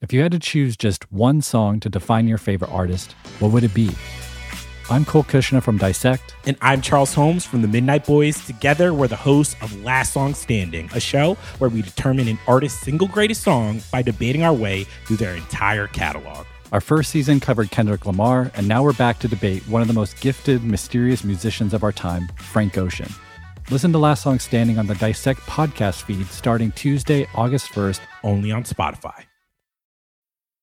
If you had to choose just one song to define your favorite artist, what would it be? I'm Cole Cuchna from Dissect. And I'm Charles Holmes from the Midnight Boys. Together, we're the hosts of Last Song Standing, a show where we determine an artist's single greatest song by debating our way through their entire catalog. Our first season covered Kendrick Lamar, and now we're back to debate one of the most gifted, mysterious musicians of our time, Frank Ocean. Listen to Last Song Standing on the Dissect podcast feed starting Tuesday, August 1st, only on Spotify.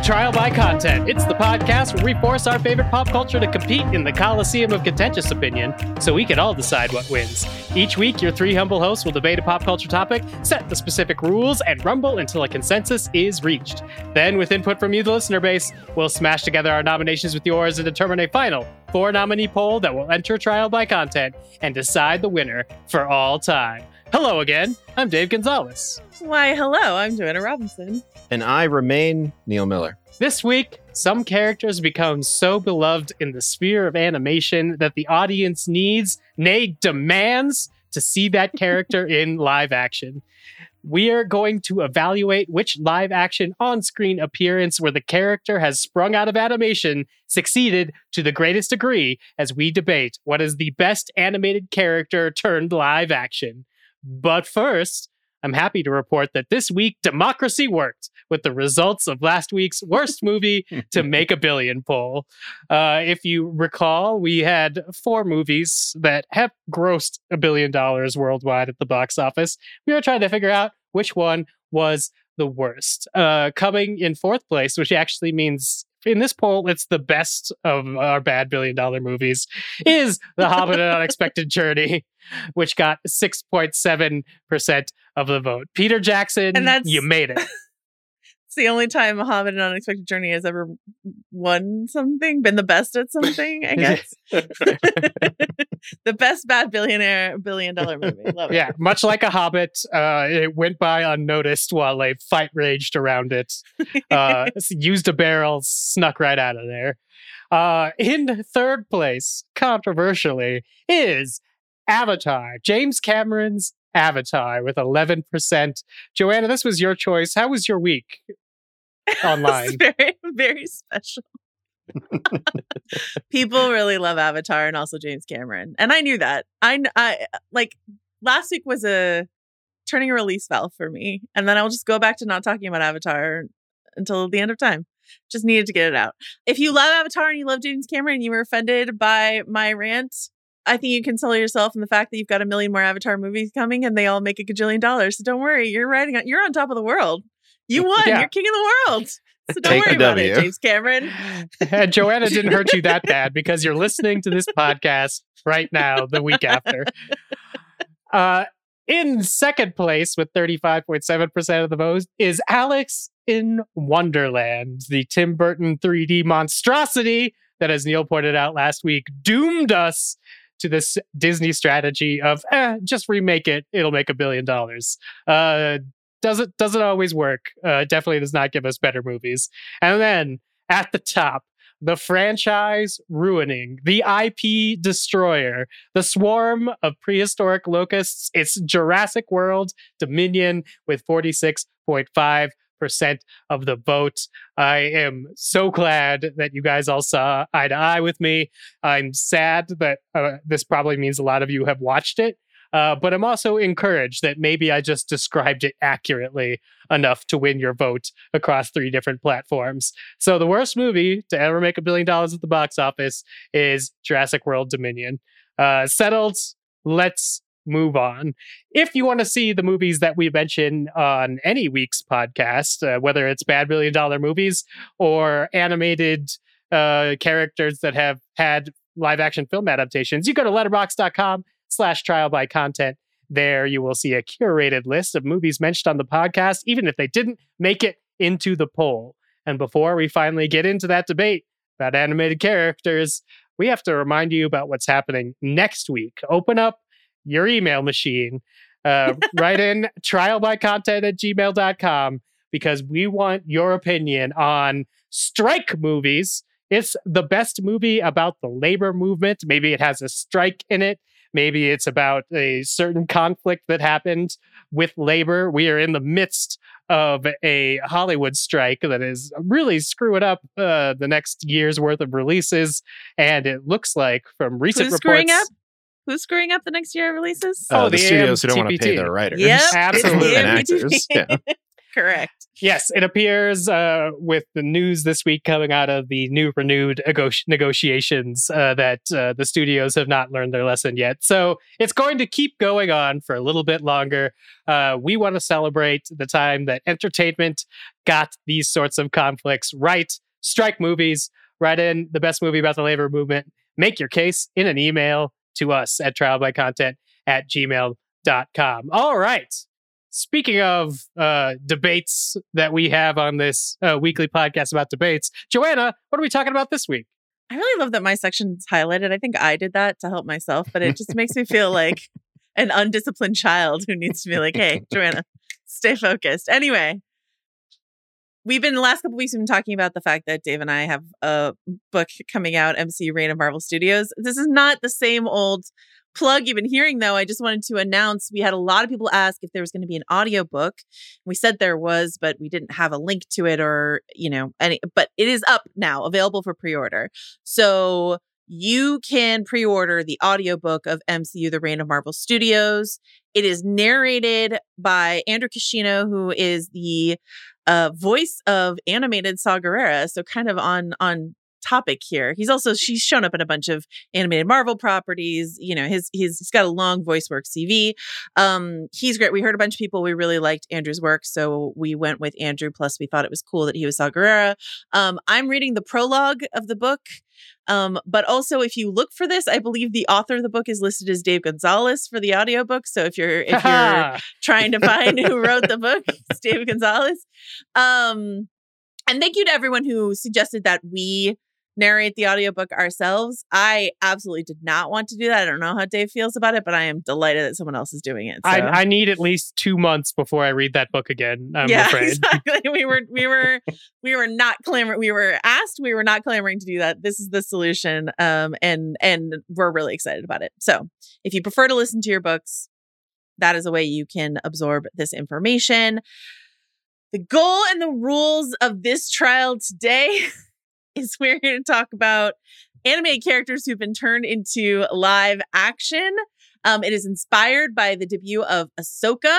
Trial by Content. It's the podcast where we force our favorite pop culture to compete in the Coliseum of contentious opinion so we can all decide what wins. Each week, your three humble hosts will debate a pop culture topic, set the specific rules, and rumble until a consensus is reached. Then, with input from you, the listener base, we'll smash together our nominations with yours and determine a final four nominee poll that will enter Trial by Content and decide the winner for all time. Hello again. I'm Dave Gonzales. Why, hello. I'm Joanna Robinson. And I remain Neil Miller. This week, some characters become so beloved in the sphere of animation that the audience needs, nay, demands, to see that character in live action. We are going to evaluate which live action on screen appearance where the character has sprung out of animation succeeded to the greatest degree as we debate what is the best animated character turned live action. But first, I'm happy to report that this week democracy worked with the results of last week's worst movie to make a billion poll. Uh, if you recall, we had four movies that have grossed a billion dollars worldwide at the box office. We were trying to figure out which one was the worst. Uh, coming in fourth place, which actually means in this poll, it's the best of our bad billion dollar movies, is The Hobbit An Unexpected Journey, which got 6.7% of the vote. Peter Jackson, and that's, you made it. it's the only time a Hobbit An Unexpected Journey has ever won something, been the best at something, I guess. the best bad billionaire billion dollar movie. Love yeah, it. much like a Hobbit, uh, it went by unnoticed while a fight raged around it. Uh, used a barrel, snuck right out of there. Uh, in third place, controversially, is Avatar, James Cameron's Avatar with 11%. Joanna, this was your choice. How was your week online? very, very special. People really love Avatar and also James Cameron. And I knew that. I, I uh, like last week was a turning a release valve for me. And then I'll just go back to not talking about Avatar until the end of time. Just needed to get it out. If you love Avatar and you love James Cameron and you were offended by my rant, I think you console yourself in the fact that you've got a million more Avatar movies coming and they all make a gajillion dollars. So don't worry, you're riding on, you're on top of the world. You won. Yeah. You're king of the world. So don't Take worry about w. it, James Cameron. and Joanna didn't hurt you that bad because you're listening to this podcast right now, the week after. Uh, in second place with 35.7% of the votes is Alice in Wonderland, the Tim Burton 3D monstrosity that, as Neil pointed out last week, doomed us to this Disney strategy of eh, just remake it, it'll make a billion dollars. Uh, doesn't doesn't always work. Uh, definitely does not give us better movies. And then at the top, the franchise ruining, the IP destroyer, the swarm of prehistoric locusts. It's Jurassic World Dominion with 46.5 percent of the vote. I am so glad that you guys all saw eye to eye with me. I'm sad that uh, this probably means a lot of you have watched it. Uh, but I'm also encouraged that maybe I just described it accurately enough to win your vote across three different platforms. So the worst movie to ever make a billion dollars at the box office is Jurassic World Dominion. Uh, settled. Let's move on. If you want to see the movies that we mention on any week's podcast, uh, whether it's bad billion dollar movies or animated uh, characters that have had live action film adaptations, you go to letterboxd.com slash trial by content. There you will see a curated list of movies mentioned on the podcast, even if they didn't make it into the poll. And before we finally get into that debate about animated characters, we have to remind you about what's happening next week. Open up your email machine, uh, write in trialbycontent at gmail.com because we want your opinion on strike movies. It's the best movie about the labor movement. Maybe it has a strike in it. Maybe it's about a certain conflict that happened with labor. We are in the midst of a Hollywood strike that is really screwing up uh, the next year's worth of releases. And it looks like from recent Who's reports. screwing up? Who's screwing up the next year of releases? Oh, Uh, the, the studios who don't want to pay their writers. Yep, Absolutely. and actors. Yeah. Correct. Yes, it appears uh, with the news this week coming out of the new renewed nego- negotiations uh, that uh, the studios have not learned their lesson yet. So it's going to keep going on for a little bit longer. Uh, we want to celebrate the time that entertainment got these sorts of conflicts right. Strike movies, write in the best movie about the labor movement. Make your case in an email to us at trialbycontent at gmail.com. All right. Speaking of uh, debates that we have on this uh, weekly podcast about debates, Joanna, what are we talking about this week? I really love that my section's highlighted. I think I did that to help myself, but it just makes me feel like an undisciplined child who needs to be like, hey, Joanna, stay focused. Anyway, we've been the last couple weeks, we've been talking about the fact that Dave and I have a book coming out, MC Reign of Marvel Studios. This is not the same old plug you've been hearing though i just wanted to announce we had a lot of people ask if there was going to be an audiobook we said there was but we didn't have a link to it or you know any but it is up now available for pre-order so you can pre-order the audiobook of MCU The Reign of Marvel Studios. It is narrated by Andrew Kishino, who is the uh, voice of animated Saw Gerrera, so kind of on on topic here. He's also she's shown up in a bunch of animated Marvel properties. You know, his his he's got a long voice work CV. Um, he's great. We heard a bunch of people we really liked Andrew's work, so we went with Andrew. Plus, we thought it was cool that he was Saw Gerrera. Um, I'm reading the prologue of the book. Um, but also if you look for this, I believe the author of the book is listed as Dave Gonzales for the audiobook. So if you're if you're trying to find who wrote the book, it's Dave Gonzales. Um, and thank you to everyone who suggested that we narrate the audiobook ourselves. I absolutely did not want to do that. I don't know how Dave feels about it, but I am delighted that someone else is doing it. So. I, I need at least two months before I read that book again. I'm yeah, afraid. exactly. We were we were we were not clamoring. We were asked. We were not clamoring to do that. This is the solution, um, and and we're really excited about it. So, if you prefer to listen to your books, that is a way you can absorb this information. The goal and the rules of this trial today is we're going to talk about animated characters who've been turned into live action. Um, it is inspired by the debut of Ahsoka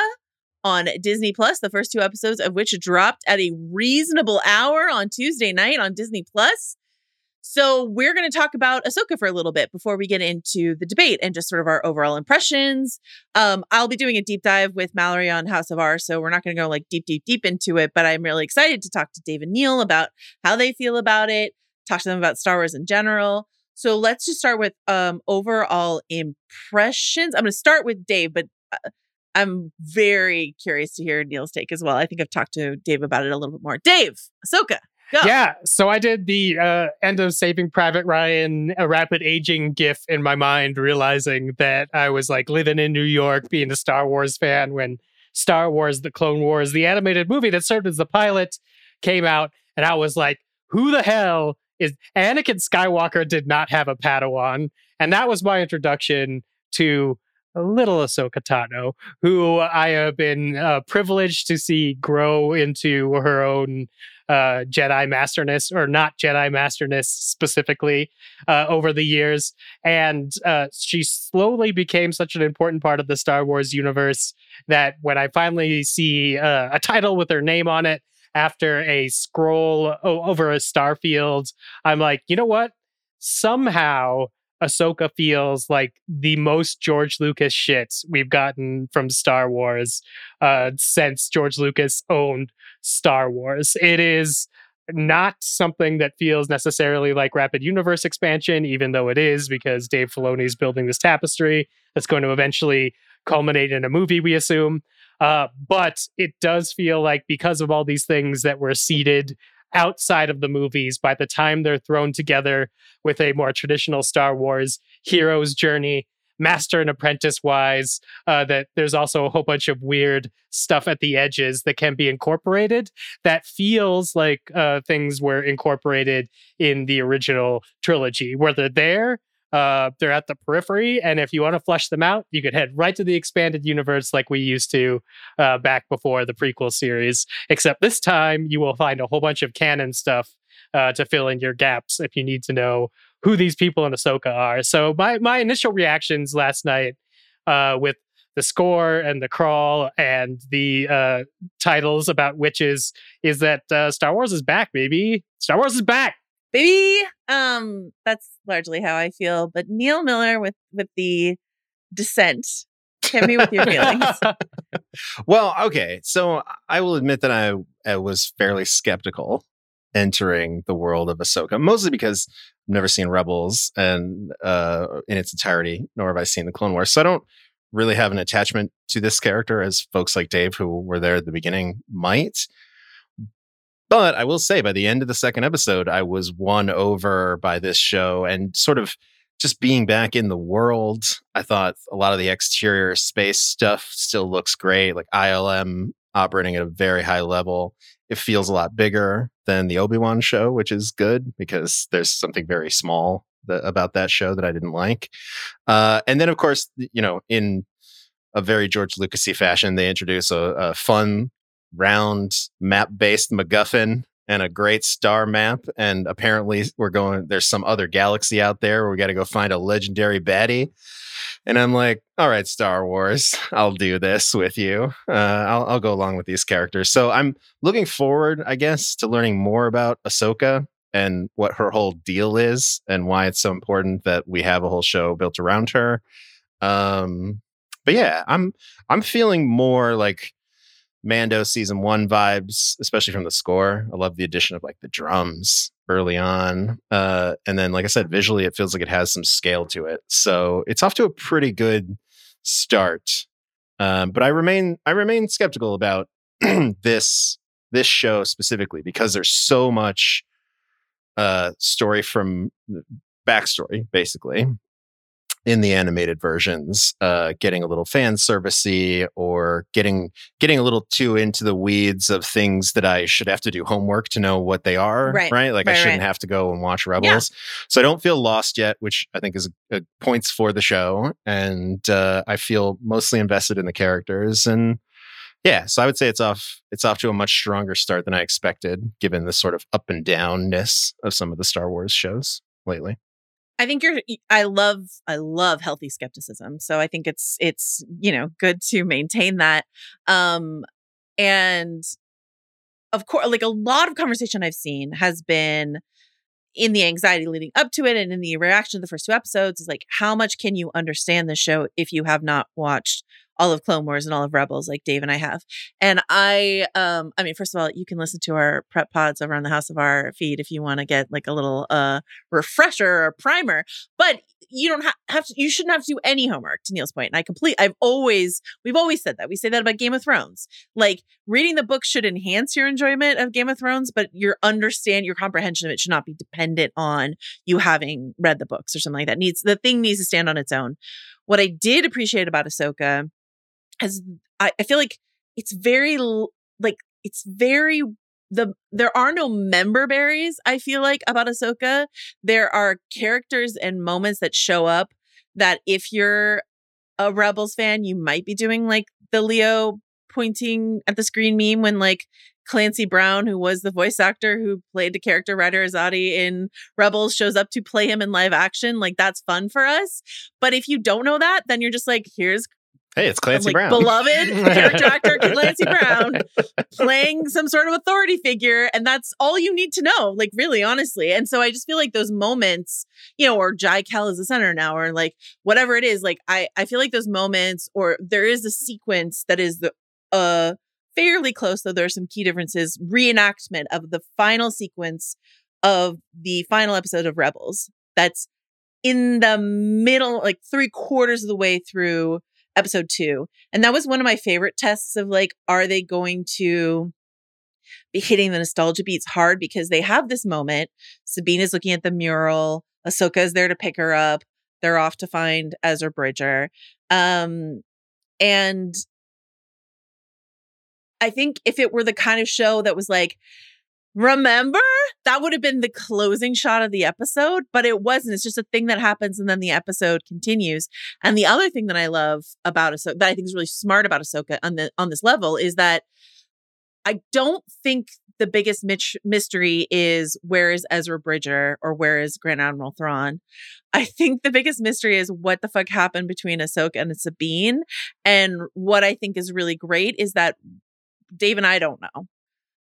on Disney Plus, the first two episodes of which dropped at a reasonable hour on Tuesday night on Disney Plus. So we're going to talk about Ahsoka for a little bit before we get into the debate and just sort of our overall impressions. Um, I'll be doing a deep dive with Mallory on House of R, so we're not going to go like deep, deep, deep into it. But I'm really excited to talk to Dave and Neil about how they feel about it, talk to them about Star Wars in general. So let's just start with um, overall impressions. I'm going to start with Dave, but uh, I'm very curious to hear Neil's take as well. I think I've talked to Dave about it a little bit more. Dave, Ahsoka. Go. Yeah, so I did the uh, end of Saving Private Ryan, a rapid aging gif in my mind, realizing that I was like living in New York, being a Star Wars fan when Star Wars, the Clone Wars, the animated movie that served as the pilot came out. And I was like, who the hell is Anakin Skywalker did not have a Padawan? And that was my introduction to little Ahsoka Tano, who I have been uh, privileged to see grow into her own uh, Jedi masterness, or not Jedi masterness specifically, uh, over the years. And uh, she slowly became such an important part of the Star Wars universe that when I finally see uh, a title with her name on it after a scroll o- over a star field, I'm like, you know what? Somehow Ahsoka feels like the most George Lucas shit we've gotten from Star Wars uh, since George Lucas owned Star Wars. It is not something that feels necessarily like rapid universe expansion, even though it is, because Dave Filoni is building this tapestry that's going to eventually culminate in a movie, we assume. Uh, but it does feel like because of all these things that were seeded outside of the movies, by the time they're thrown together with a more traditional Star Wars hero's journey, master and apprentice wise, uh, that there's also a whole bunch of weird stuff at the edges that can be incorporated that feels like uh, things were incorporated in the original trilogy, where they're there. Uh, they're at the periphery, and if you want to flesh them out, you could head right to the expanded universe like we used to uh, back before the prequel series. Except this time, you will find a whole bunch of canon stuff uh, to fill in your gaps if you need to know who these people in Ahsoka are. So my my initial reactions last night uh, with the score and the crawl and the uh, titles about witches is that uh, Star Wars is back, baby. Star Wars is back, baby. Um, that's largely how I feel. But Neil Miller with with the descent. Hit me with your feelings. well, okay. So I will admit that I, I was fairly skeptical entering the world of Ahsoka, mostly because I've never seen Rebels and uh, in its entirety, nor have I seen the Clone Wars. So I don't really have an attachment to this character as folks like Dave, who were there at the beginning, might. But I will say, by the end of the second episode, I was won over by this show and sort of just being back in the world. I thought a lot of the exterior space stuff still looks great, like ILM operating at a very high level. It feels a lot bigger than the Obi Wan show, which is good because there's something very small about that show that I didn't like. Uh, and then, of course, you know, in a very George Lucasy fashion, they introduce a, a fun, round, map based MacGuffin and a great star map. And apparently, we're going. There's some other galaxy out there where we got to go find a legendary baddie. And I'm like, all right, Star Wars, I'll do this with you. Uh, I'll, I'll go along with these characters. So I'm looking forward, I guess, to learning more about Ahsoka and what her whole deal is and why it's so important that we have a whole show built around her. Um, but yeah, I'm I'm feeling more like Mando season one vibes, especially from the score. I love the addition of like the drums early on. Uh, and then, like I said, visually, it feels like it has some scale to it. So it's off to a pretty good start. Um, but I remain I remain skeptical about this this show specifically because there's so much uh, story from backstory, basically, in the animated versions, uh, getting a little fan servicey or getting getting a little too into the weeds of things that I should have to do homework to know what they are. Right. Right. Like right, I shouldn't right. have to go and watch Rebels. Yeah. So I don't feel lost yet, which I think is a, a points for the show. And uh, I feel mostly invested in the characters. And yeah, so I would say it's off it's off to a much stronger start than I expected, given the sort of up and downness of some of the Star Wars shows lately. I think you're I love I love healthy skepticism. So I think it's it's, you know, good to maintain that. Um and of course like a lot of conversation I've seen has been in the anxiety leading up to it and in the reaction to the first two episodes is like how much can you understand the show if you have not watched all of Clone Wars and all of Rebels, like Dave and I have. And I, um, I mean, first of all, you can listen to our prep pods over on the House of R feed if you want to get like a little uh refresher or primer. But you don't ha- have to. You shouldn't have to do any homework. To Neil's point, and I complete. I've always, we've always said that. We say that about Game of Thrones. Like reading the book should enhance your enjoyment of Game of Thrones, but your understand, your comprehension of it should not be dependent on you having read the books or something like that. Needs the thing needs to stand on its own. What I did appreciate about Ahsoka as I, I feel like it's very like it's very the there are no member berries i feel like about ahsoka there are characters and moments that show up that if you're a rebels fan you might be doing like the leo pointing at the screen meme when like Clancy Brown, who was the voice actor who played the character Ryder Azadi in Rebels, shows up to play him in live action. Like that's fun for us. But if you don't know that, then you're just like, here's Hey, it's Clancy like, Brown. Beloved character actor Clancy Brown playing some sort of authority figure. And that's all you need to know, like, really, honestly. And so I just feel like those moments, you know, or Jai Cal is the center now, or like whatever it is, like, I, I feel like those moments, or there is a sequence that is the, uh, fairly close, though there are some key differences. Reenactment of the final sequence of the final episode of Rebels. That's in the middle, like three quarters of the way through episode two. And that was one of my favorite tests of like, are they going to be hitting the nostalgia beats hard because they have this moment. Sabine is looking at the mural. Ahsoka is there to pick her up. They're off to find Ezra Bridger. Um, and I think if it were the kind of show that was like, remember, that would have been the closing shot of the episode, but it wasn't. It's just a thing that happens and then the episode continues. And the other thing that I love about Ahsoka, that I think is really smart about Ahsoka on the on this level is that I don't think the biggest mystery is where is Ezra Bridger or where is Grand Admiral Thrawn. I think the biggest mystery is what the fuck happened between Ahsoka and Sabine. And what I think is really great is that Dave and I don't know.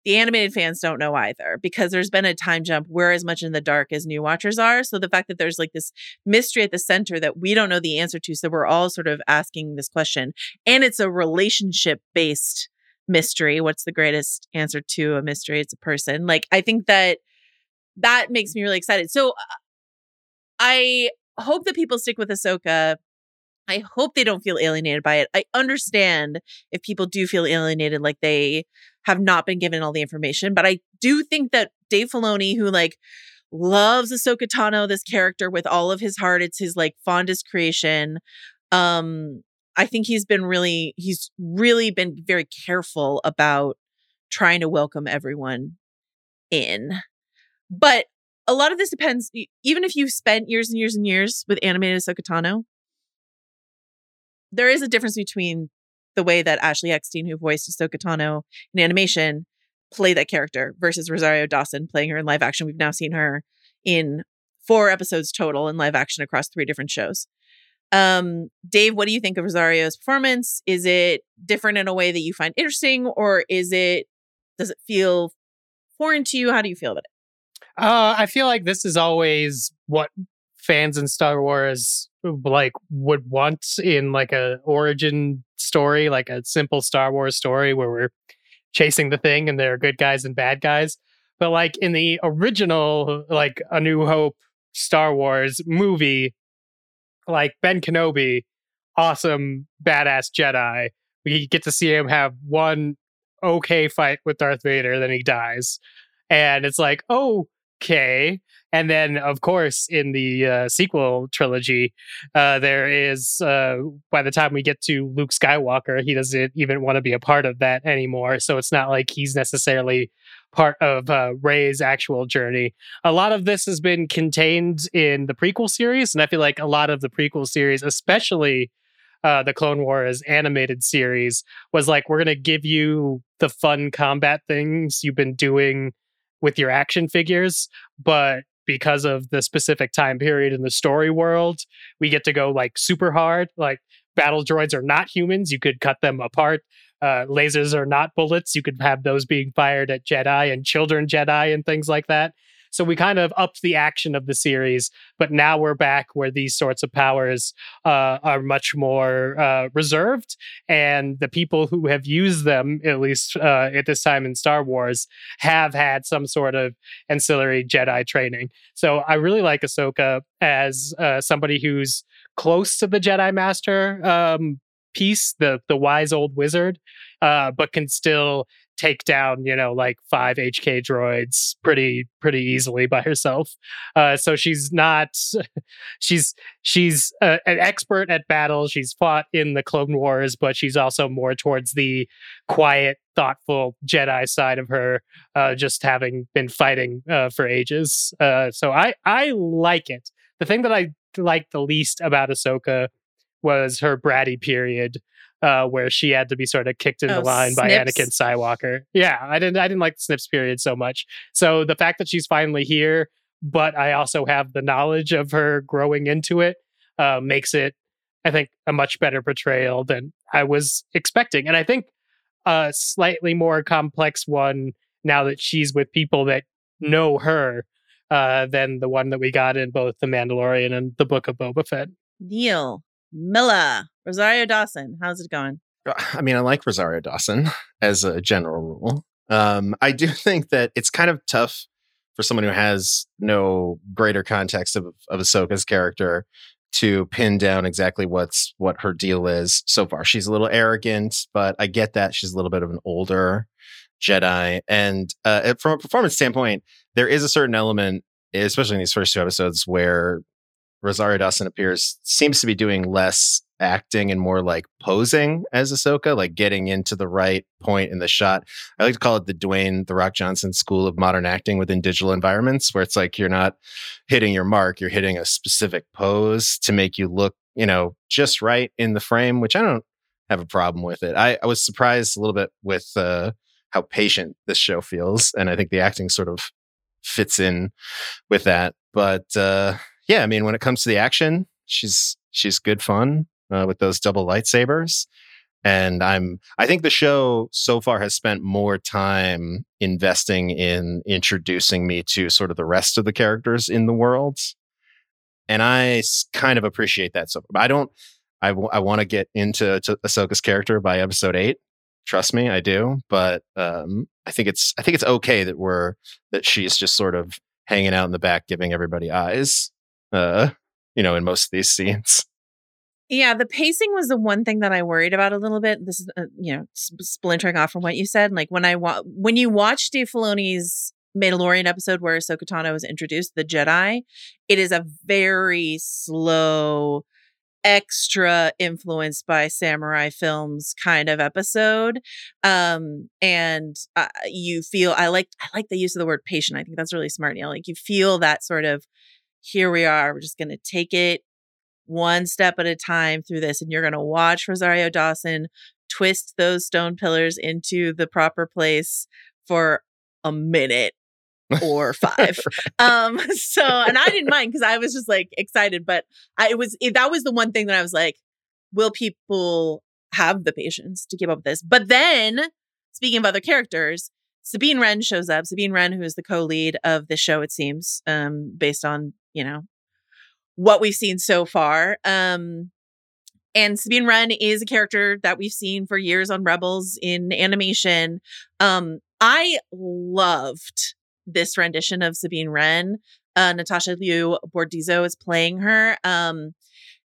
The animated fans don't know either because there's been a time jump. We're as much in the dark as new watchers are. So the fact that there's like this mystery at the center that we don't know the answer to. So we're all sort of asking this question. And it's a relationship based mystery. What's the greatest answer to a mystery? It's a person. Like, I think that that makes me really excited. So uh, I hope that people stick with Ahsoka. I hope they don't feel alienated by it. I understand if people do feel alienated, like they have not been given all the information, but I do think that Dave Filoni, who like loves Ahsoka Tano, this character with all of his heart, it's his like fondest creation. Um, I think he's been really, he's really been very careful about trying to welcome everyone in. But a lot of this depends, even if you've spent years and years and years with animated Ahsoka Tano, there is a difference between the way that Ashley Eckstein, who voiced Ahsoka Tano in animation, played that character versus Rosario Dawson playing her in live action. We've now seen her in four episodes total in live action across three different shows. Um, Dave, what do you think of Rosario's performance? Is it different in a way that you find interesting, or is it does it feel foreign to you? How do you feel about it? Uh, I feel like this is always what fans in Star Wars like would want in like a origin story, like a simple Star Wars story where we're chasing the thing and there are good guys and bad guys. But like in the original, like A New Hope Star Wars movie, like Ben Kenobi, awesome, badass Jedi. We get to see him have one okay fight with Darth Vader, then he dies. And it's like, okay. And then, of course, in the uh, sequel trilogy, uh, there is, uh, by the time we get to Luke Skywalker, he doesn't even want to be a part of that anymore. So it's not like he's necessarily part of uh, Rey's actual journey. A lot of this has been contained in the prequel series, and I feel like a lot of the prequel series, especially uh, the Clone Wars animated series, was like, we're going to give you the fun combat things you've been doing with your action figures, but because of the specific time period in the story world, we get to go like super hard. Like battle droids are not humans. You could cut them apart. Uh, lasers are not bullets. You could have those being fired at Jedi and children Jedi and things like that. So we kind of upped the action of the series, but now we're back where these sorts of powers uh, are much more uh, reserved, and the people who have used them, at least uh, at this time in Star Wars, have had some sort of ancillary Jedi training. So I really like Ahsoka as uh, somebody who's close to the Jedi Master um, piece, the the wise old wizard, uh, but can still take down you know like five HK droids pretty pretty easily by herself. Uh, so she's not she's she's uh, an expert at battle. She's fought in the Clone Wars, but she's also more towards the quiet, thoughtful Jedi side of her, uh, just having been fighting uh, for ages. Uh, so I I like it. The thing that I like the least about Ahsoka was her bratty period uh, where she had to be sort of kicked in Oh, the line by Snips. Anakin Skywalker. Yeah, I didn't I didn't like the Snips period so much. So the fact that she's finally here, but I also have the knowledge of her growing into it, uh, makes it, I think, a much better portrayal than I was expecting. And I think a slightly more complex one now that she's with people that know her uh, than the one that we got in both The Mandalorian and the Book of Boba Fett. Neil, Miller, Rosario Dawson. How's it going? I mean, I like Rosario Dawson as a general rule. Um, I do think that it's kind of tough for someone who has no greater context of, of Ahsoka's character to pin down exactly what's what her deal is so far. She's a little arrogant, but I get that she's a little bit of an older Jedi. And uh, from a performance standpoint, there is a certain element, especially in these first two episodes, where Rosario Dawson appears seems to be doing less acting and more like posing as Ahsoka, like getting into the right point in the shot. I like to call it the Dwayne the Rock Johnson school of modern acting within digital environments, where it's like you're not hitting your mark, you're hitting a specific pose to make you look, you know, just right in the frame, which I don't have a problem with it. I, I was surprised a little bit with uh, how patient this show feels, and I think the acting sort of fits in with that. But uh, yeah, I mean, when it comes to the action, she's she's good fun uh, with those double lightsabers. And I'm, I think the show so far has spent more time investing in introducing me to sort of the rest of the characters in the world. And I kind of appreciate that. So I don't, I, w- I want to get into to Ahsoka's character by episode eight. Trust me, I do. But um, I think it's, I think it's okay that we're, that she's just sort of hanging out in the back, giving everybody eyes, uh, you know, in most of these scenes. Yeah, the pacing was the one thing that I worried about a little bit. This is, uh, you know, splintering off from what you said. Like when I wa- when you watch Dave Filoni's Mandalorian episode where Ahsoka Tano was introduced, the Jedi, it is a very slow, extra influenced by samurai films kind of episode. Um, and uh, you feel I like I like the use of the word patient. I think that's really smart. You know, like you feel that sort of here we are. We're just going to take it one step at a time through this. And you're going to watch Rosario Dawson twist those stone pillars into the proper place for a minute or five. um, so, and I didn't mind because I was just like excited, but I it was, it, that was the one thing that I was like, will people have the patience to keep up with this? But then, speaking of other characters, Sabine Wren shows up. Sabine Wren, who is the co-lead of the show, it seems, um, based on you know what we've seen so far. Um, and Sabine Wren is a character that we've seen for years on Rebels in animation. Um, I loved this rendition of Sabine Wren. Uh, Natasha Liu Bordizzo is playing her. Um,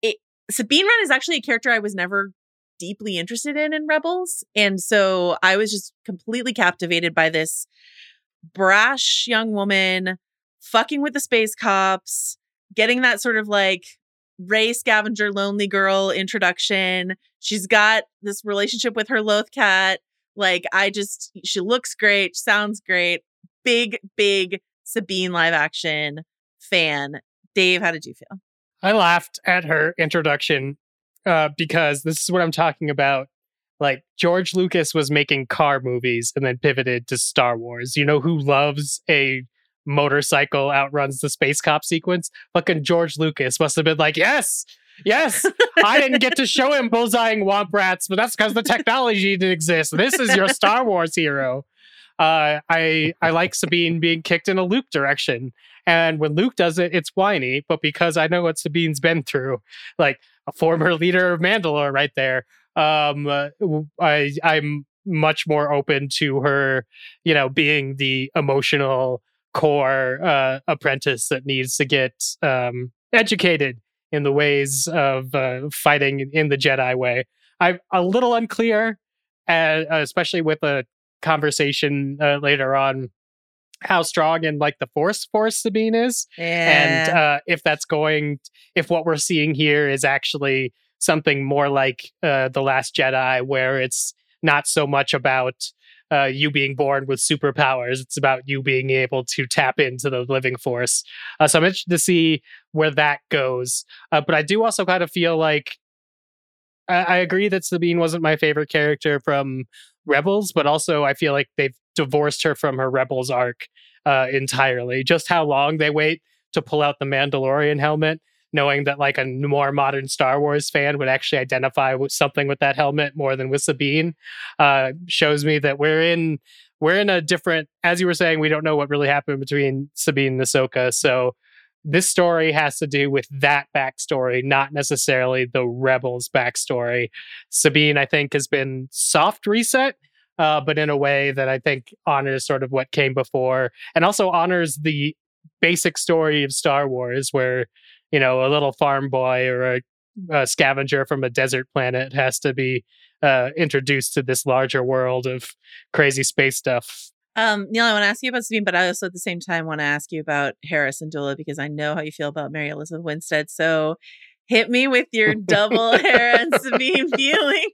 it, Sabine Wren is actually a character I was never deeply interested in in Rebels. And so I was just completely captivated by this brash young woman fucking with the space cops, getting that sort of like Rey scavenger lonely girl introduction. She's got this relationship with her Loth-cat. Like I just she looks great, sounds great. Big big Sabine live action fan. Dave, how did you feel? I laughed at her introduction uh, because this is what I'm talking about. Like George Lucas was making car movies and then pivoted to Star Wars. You know who loves a motorcycle outruns the space cop sequence, fucking George Lucas must have been like, yes, yes, I didn't get to show him bullseyeing womp rats, but that's because the technology didn't exist. This is your Star Wars hero. Uh, I I like Sabine being kicked in a Luke direction, and when Luke does it, it's whiny. But because I know what Sabine's been through, like a former leader of Mandalore, right there, um, uh, I I'm much more open to her, you know, being the emotional core uh, apprentice that needs to get um, educated in the ways of uh, fighting in the Jedi way. I'm a little unclear, uh, especially with a conversation uh, later on, how strong and like the Force Force Sabine is, yeah. and uh, if that's going, if what we're seeing here is actually something more like uh, the Last Jedi, where it's not so much about uh, you being born with superpowers. It's about you being able to tap into the living force. Uh, so I'm interested to see where that goes. Uh, but I do also kind of feel like I, I agree that Sabine wasn't my favorite character from Rebels, but also I feel like they've divorced her from her Rebels arc uh, entirely. Just how long they wait to pull out the Mandalorian helmet knowing that like a more modern Star Wars fan would actually identify with something with that helmet more than with Sabine uh, shows me that we're in we're in a different as you were saying we don't know what really happened between Sabine and Ahsoka so this story has to do with that backstory, not necessarily the rebels' backstory. Sabine, I think, has been soft reset, uh, but in a way that I think honors sort of what came before and also honors the basic story of Star Wars, where, you know, a little farm boy or a, a scavenger from a desert planet has to be uh, introduced to this larger world of crazy space stuff um, Neil, I want to ask you about Sabine, but I also at the same time want to ask you about Hera Syndulla because I know how you feel about Mary Elizabeth Winstead. So hit me with your double Hera and Sabine feelings.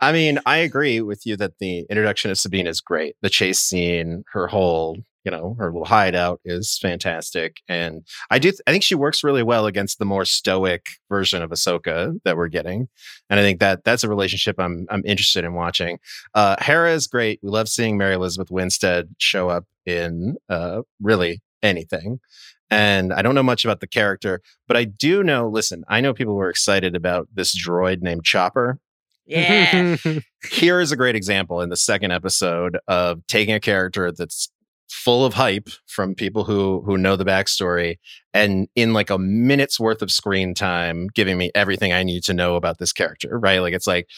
I mean, I agree with you that the introduction of Sabine is great. The chase scene, her whole you know her little hideout is fantastic and i do th- i think she works really well against the more stoic version of ahsoka that we're getting and i think that that's a relationship i'm i'm interested in watching uh hera is great we love seeing mary elizabeth winstead show up in uh really anything and I don't know much about the character, but I do know. Listen, I know people were excited about this droid named Chopper. Yeah. Here is a great example in the second episode of taking a character that's full of hype from people who who know the backstory and in like a minute's worth of screen time giving me everything i need to know about this character right? Like it's like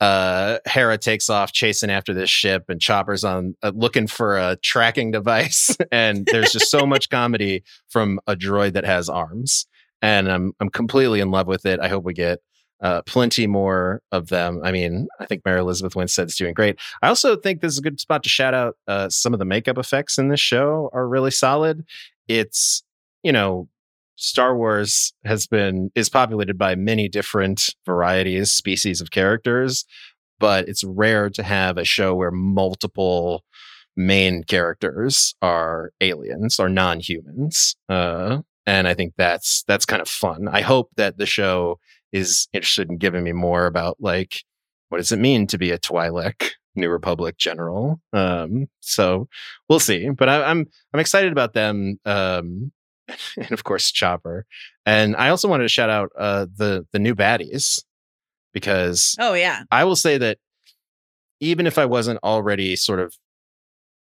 uh hera takes off chasing after this ship and chopper's on uh, looking for a tracking device. And there's just so much comedy from a droid that has arms. And i'm i'm completely in love with it. I hope we get uh, plenty more of them. I mean, I think Mary Elizabeth Winstead is doing great. I also think this is a good spot to shout out uh, some of the makeup effects in this show are really solid. It's, you know, Star Wars has been is populated by many different varieties, species of characters, but it's rare to have a show where multiple main characters are aliens or non-humans. Uh, and I think that's that's kind of fun. I hope that the show is interested in giving me more about like what does it mean to be a Twi'lek New Republic general. Um, so we'll see. But I, am I'm, I'm excited about them. Um, and of course Chopper. And I also wanted to shout out uh, the the new baddies because oh yeah, I will say that even if I wasn't already sort of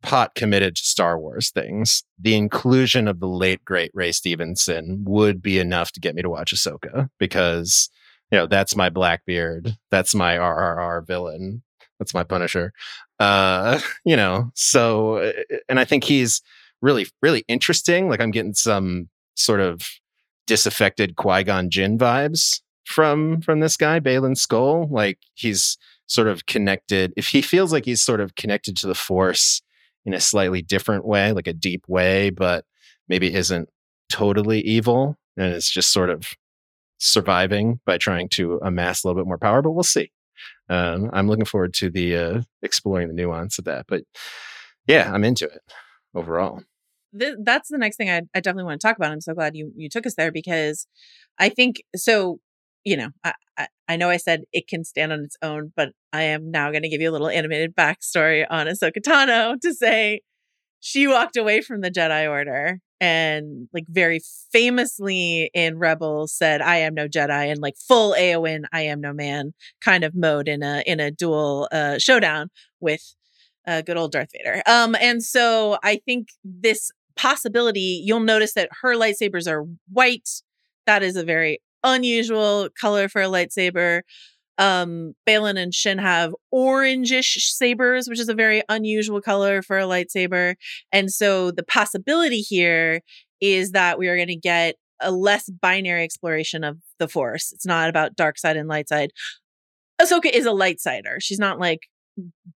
pot committed to Star Wars things, the inclusion of the late great Ray Stevenson would be enough to get me to watch Ahsoka because you know that's my Blackbeard, that's my RRR villain, that's my Punisher. Uh, you know, so uh, and I think he's really really interesting. Like I'm getting some sort of disaffected Qui Gon Jinn vibes from from this guy Baylan Skoll. Like he's sort of connected. If he feels like he's sort of connected to the Force in a slightly different way, like a deep way, but maybe isn't totally evil and it's just sort of surviving by trying to amass a little bit more power. But we'll see. Um, I'm looking forward to the uh, exploring the nuance of that. But yeah, I'm into it overall. that's the next thing I, I definitely want to talk about. I'm so glad you you took us there because I think so. You know, I, I know I said it can stand on its own, but I am now going to give you a little animated backstory on Ahsoka Tano to say she walked away from the Jedi Order and like very famously in Rebels said, I am no Jedi and like full Eowyn, I am no man kind of mode in a in a duel uh showdown with uh good old Darth Vader. Um and so I think this possibility, you'll notice that her lightsabers are white. That is a very unusual color for a lightsaber. Um, Baylan and Shin have orangish sabers, which is a very unusual color for a lightsaber. And so the possibility here is that we are going to get a less binary exploration of the Force. It's not about dark side and light side. Ahsoka is a light sider. She's not like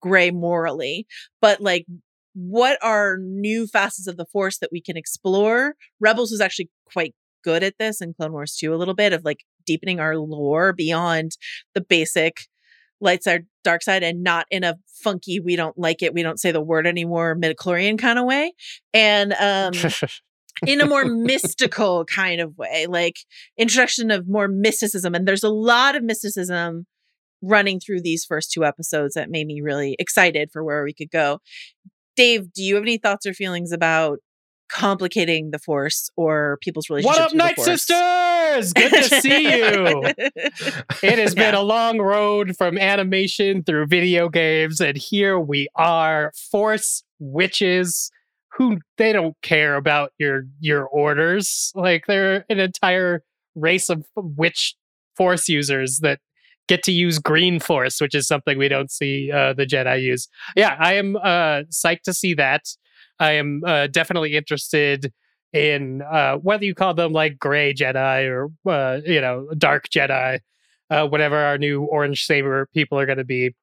gray morally, but like what are new facets of the Force that we can explore? Rebels was actually quite good at this and Clone Wars 2 a little bit of like deepening our lore beyond the basic light side, dark side, and not in a funky, we don't like it, we don't say the word anymore, midichlorian kind of way. And um in a more mystical kind of way, like introduction of more mysticism. And there's a lot of mysticism running through these first two episodes that made me really excited for where we could go. Dave, do you have any thoughts or feelings about complicating the force or people's relationships. What up, Night Sisters? Good to see you. it has yeah. been a long road from animation through video games, and here we are, force witches who they don't care about your your orders. Like they're an entire race of witch force users that get to use green force, which is something we don't see uh, the Jedi use. Yeah, I am uh, psyched to see that. I am uh, definitely interested in uh, whether you call them like gray Jedi or uh, you know dark Jedi, uh, whatever our new orange saber people are going to be.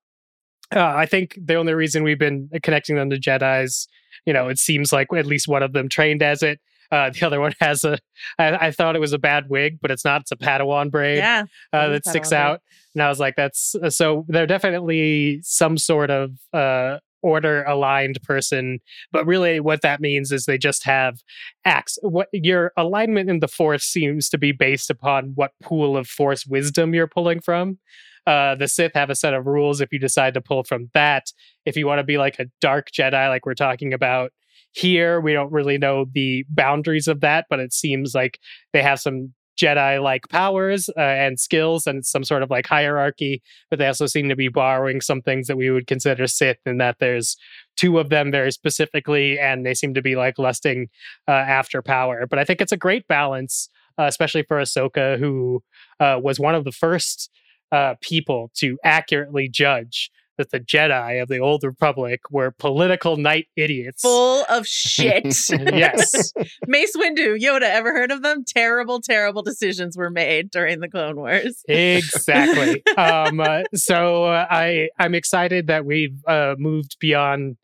Uh, I think the only reason we've been connecting them to Jedi's, you know, it seems like at least one of them trained as it. Uh, the other one has a. I, I thought it was a bad wig, but it's not. It's a Padawan braid Yeah. uh, that sticks Padawan out. And I was like, that's uh, so they're definitely some sort of uh, order aligned person. But really, what that means is they just have acts. What your alignment in the force seems to be based upon what pool of force wisdom you're pulling from. Uh, the Sith have a set of rules if you decide to pull from that. If you want to be like a dark Jedi, like we're talking about here, we don't really know the boundaries of that, but it seems like they have some Jedi like powers uh, and skills and some sort of like hierarchy, but they also seem to be borrowing some things that we would consider Sith, and that there's two of them very specifically, and they seem to be like lusting uh, after power. But I think it's a great balance, uh, especially for Ahsoka, who uh, was one of the first uh, people to accurately judge that the Jedi of the Old Republic were political night idiots. Full of shit. yes. Mace Windu, Yoda, ever heard of them? Terrible, terrible decisions were made during the Clone Wars. exactly. um, uh, so uh, I I'm excited that we've uh, moved beyond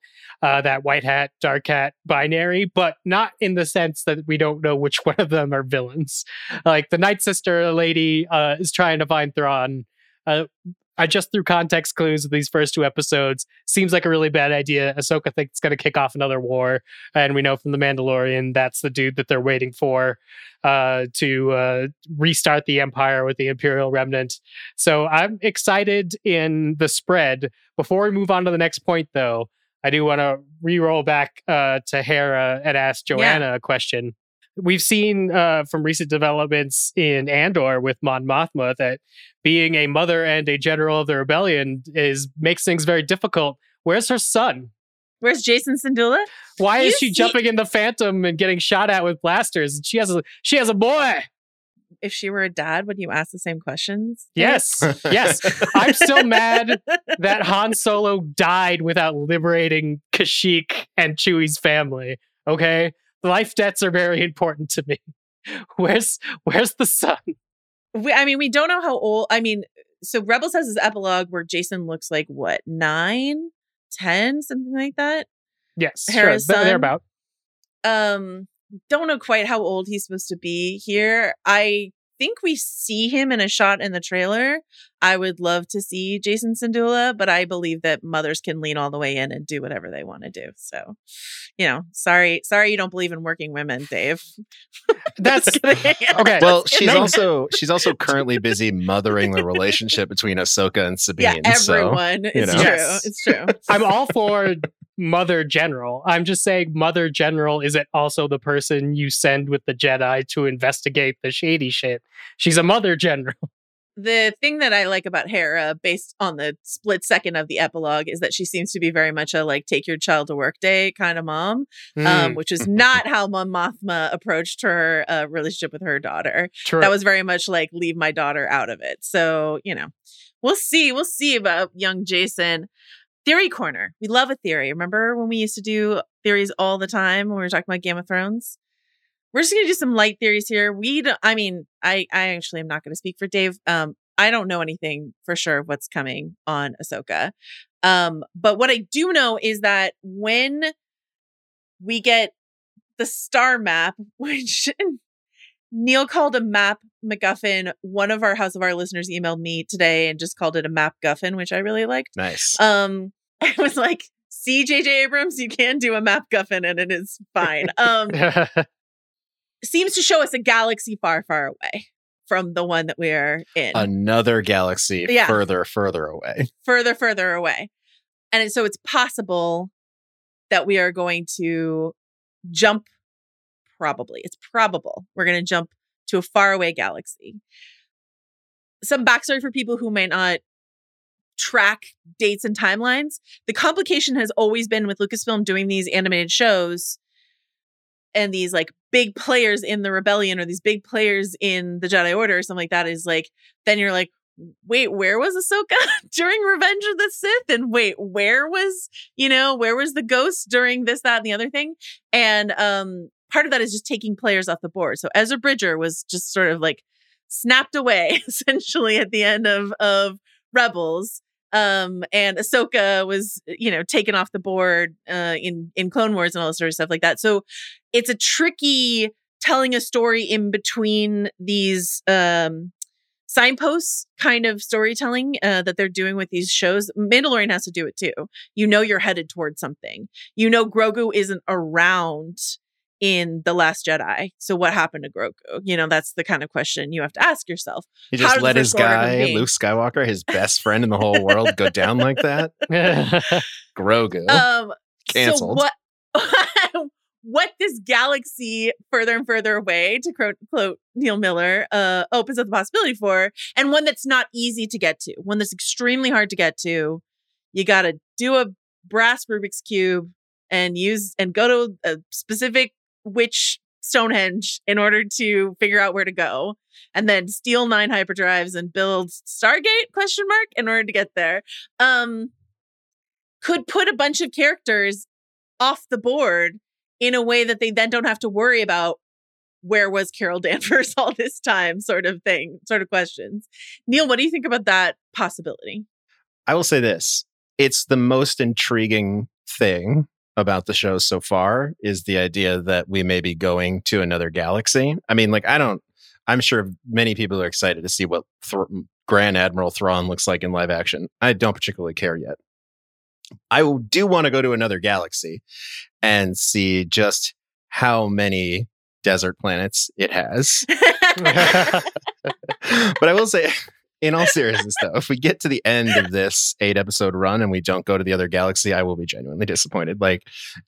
uh, that white hat dark hat binary, but not in the sense that we don't know which one of them are villains. Like the Night Sister lady uh, is trying to find Thrawn. Uh, I just through context clues of these first two episodes. Seems like a really bad idea. Ahsoka thinks it's going to kick off another war, and we know from the Mandalorian that's the dude that they're waiting for uh, to uh, restart the Empire with the Imperial Remnant. So I'm excited in the spread. Before we move on to the next point, though, I do want to re-roll back uh, to Hera and ask Joanna a question. We've seen uh, from recent developments in Andor with Mon Mothma that being a mother and a general of the rebellion is makes things very difficult. Where's her son? Where's Jacen Syndulla? Why You is she see- jumping in the Phantom and getting shot at with blasters? She has a she has a boy. If she were a dad, would you ask the same questions? Yes, yes. I'm still mad that Han Solo died without liberating Kashyyyk and Chewie's family. Okay, life debts are very important to me. Where's Where's the son? We, I mean, we don't know how old. I mean, so Rebels has this epilogue where Jacen looks like what nine, ten, something like that. Yes, Hera's sure. Son? about. Um, don't know quite how old he's supposed to be here. I think we see him in a shot in the trailer. I would love to see Jacen Syndulla, but I believe that mothers can lean all the way in and do whatever they want to do. So, you know, sorry, sorry you don't believe in working women, Dave. That's okay. Well, she's also she's also currently busy mothering the relationship between Ahsoka and yeah, Sabine. so everyone. it's know. true. Yes. It's true. I'm all for Mother General. I'm just saying, Mother General isn't also the person you send with the Jedi to investigate the shady shit. She's a Mother General. The thing that I like about Hera, based on the split second of the epilogue, is that she seems to be very much a like take your child to work day kind of mom, Hmm. um, which is not how Mon Mothma approached her uh, relationship with her daughter. True. That was very much like leave my daughter out of it. So you know, we'll see. We'll see about young Jacen. Theory corner. We love a theory. Remember when we used to do theories all the time when we were talking about Game of Thrones? We're just gonna do some light theories here. We don't, I mean, I I actually am not gonna speak for Dave. Um, I don't know anything for sure of what's coming on Ahsoka. Um, but what I do know is that when we get the star map, which Neil called a map MacGuffin. One of our House of R listeners emailed me today and just called it a map guffin, which I really liked. nice. Um, I was like, see, JJ Abrams, you can do a map guffin and it is fine. Um, seems to show us a galaxy far, far away from the one that we are in. Another galaxy Yeah. further, further away. further, further away. And so it's possible that we are going to jump, probably. It's probable we're going to jump to a faraway galaxy. Some backstory for people who may not track dates and timelines. The complication has always been with Lucasfilm doing these animated shows and these like big players in the rebellion or these big players in the Jedi Order or something like that is like then you're like wait where was Ahsoka during Revenge of the Sith? And wait where was you know where was the ghost during this that and the other thing? And um part of that is just taking players off the board. So Ezra Bridger was just sort of like snapped away essentially at the end of of Rebels um and Ahsoka was you know taken off the board uh in in Clone Wars and all this sort of stuff like that. So it's a tricky telling a story in between these um signposts kind of storytelling uh, that they're doing with these shows. Mandalorian has to do it too. You know you're headed towards something. You know grogu isn't around in the last jedi so what happened to grogu you know that's the kind of question you have to ask yourself He just let his guy. Luke Skywalker, his best friend in the whole world, go down like that. Grogu. um Canceled. so what what this galaxy further and further away to quote, quote neil miller uh opens up the possibility for and one that's not easy to get to one that's extremely hard to get to you gotta do a brass rubik's cube and use and go to a specific witch stonehenge in order to figure out where to go and then steal nine hyperdrives and build stargate question mark in order to get there um could put a bunch of characters off the board in a way that they then don't have to worry about where was Carol Danvers all this time, sort of thing, sort of questions. Neil, what do you think about that possibility? I will say this it's the most intriguing thing about the show so far is the idea that we may be going to another galaxy. I mean, like, I don't, I'm sure many people are excited to see what Thr- mm, Grand Admiral Thrawn looks like in live action. I don't particularly care yet. I do want to go to another galaxy and see just how many desert planets it has. but I will say, in all seriousness, though, if we get to the end of this eight episode run and we don't go to the other galaxy, I will be genuinely disappointed. Like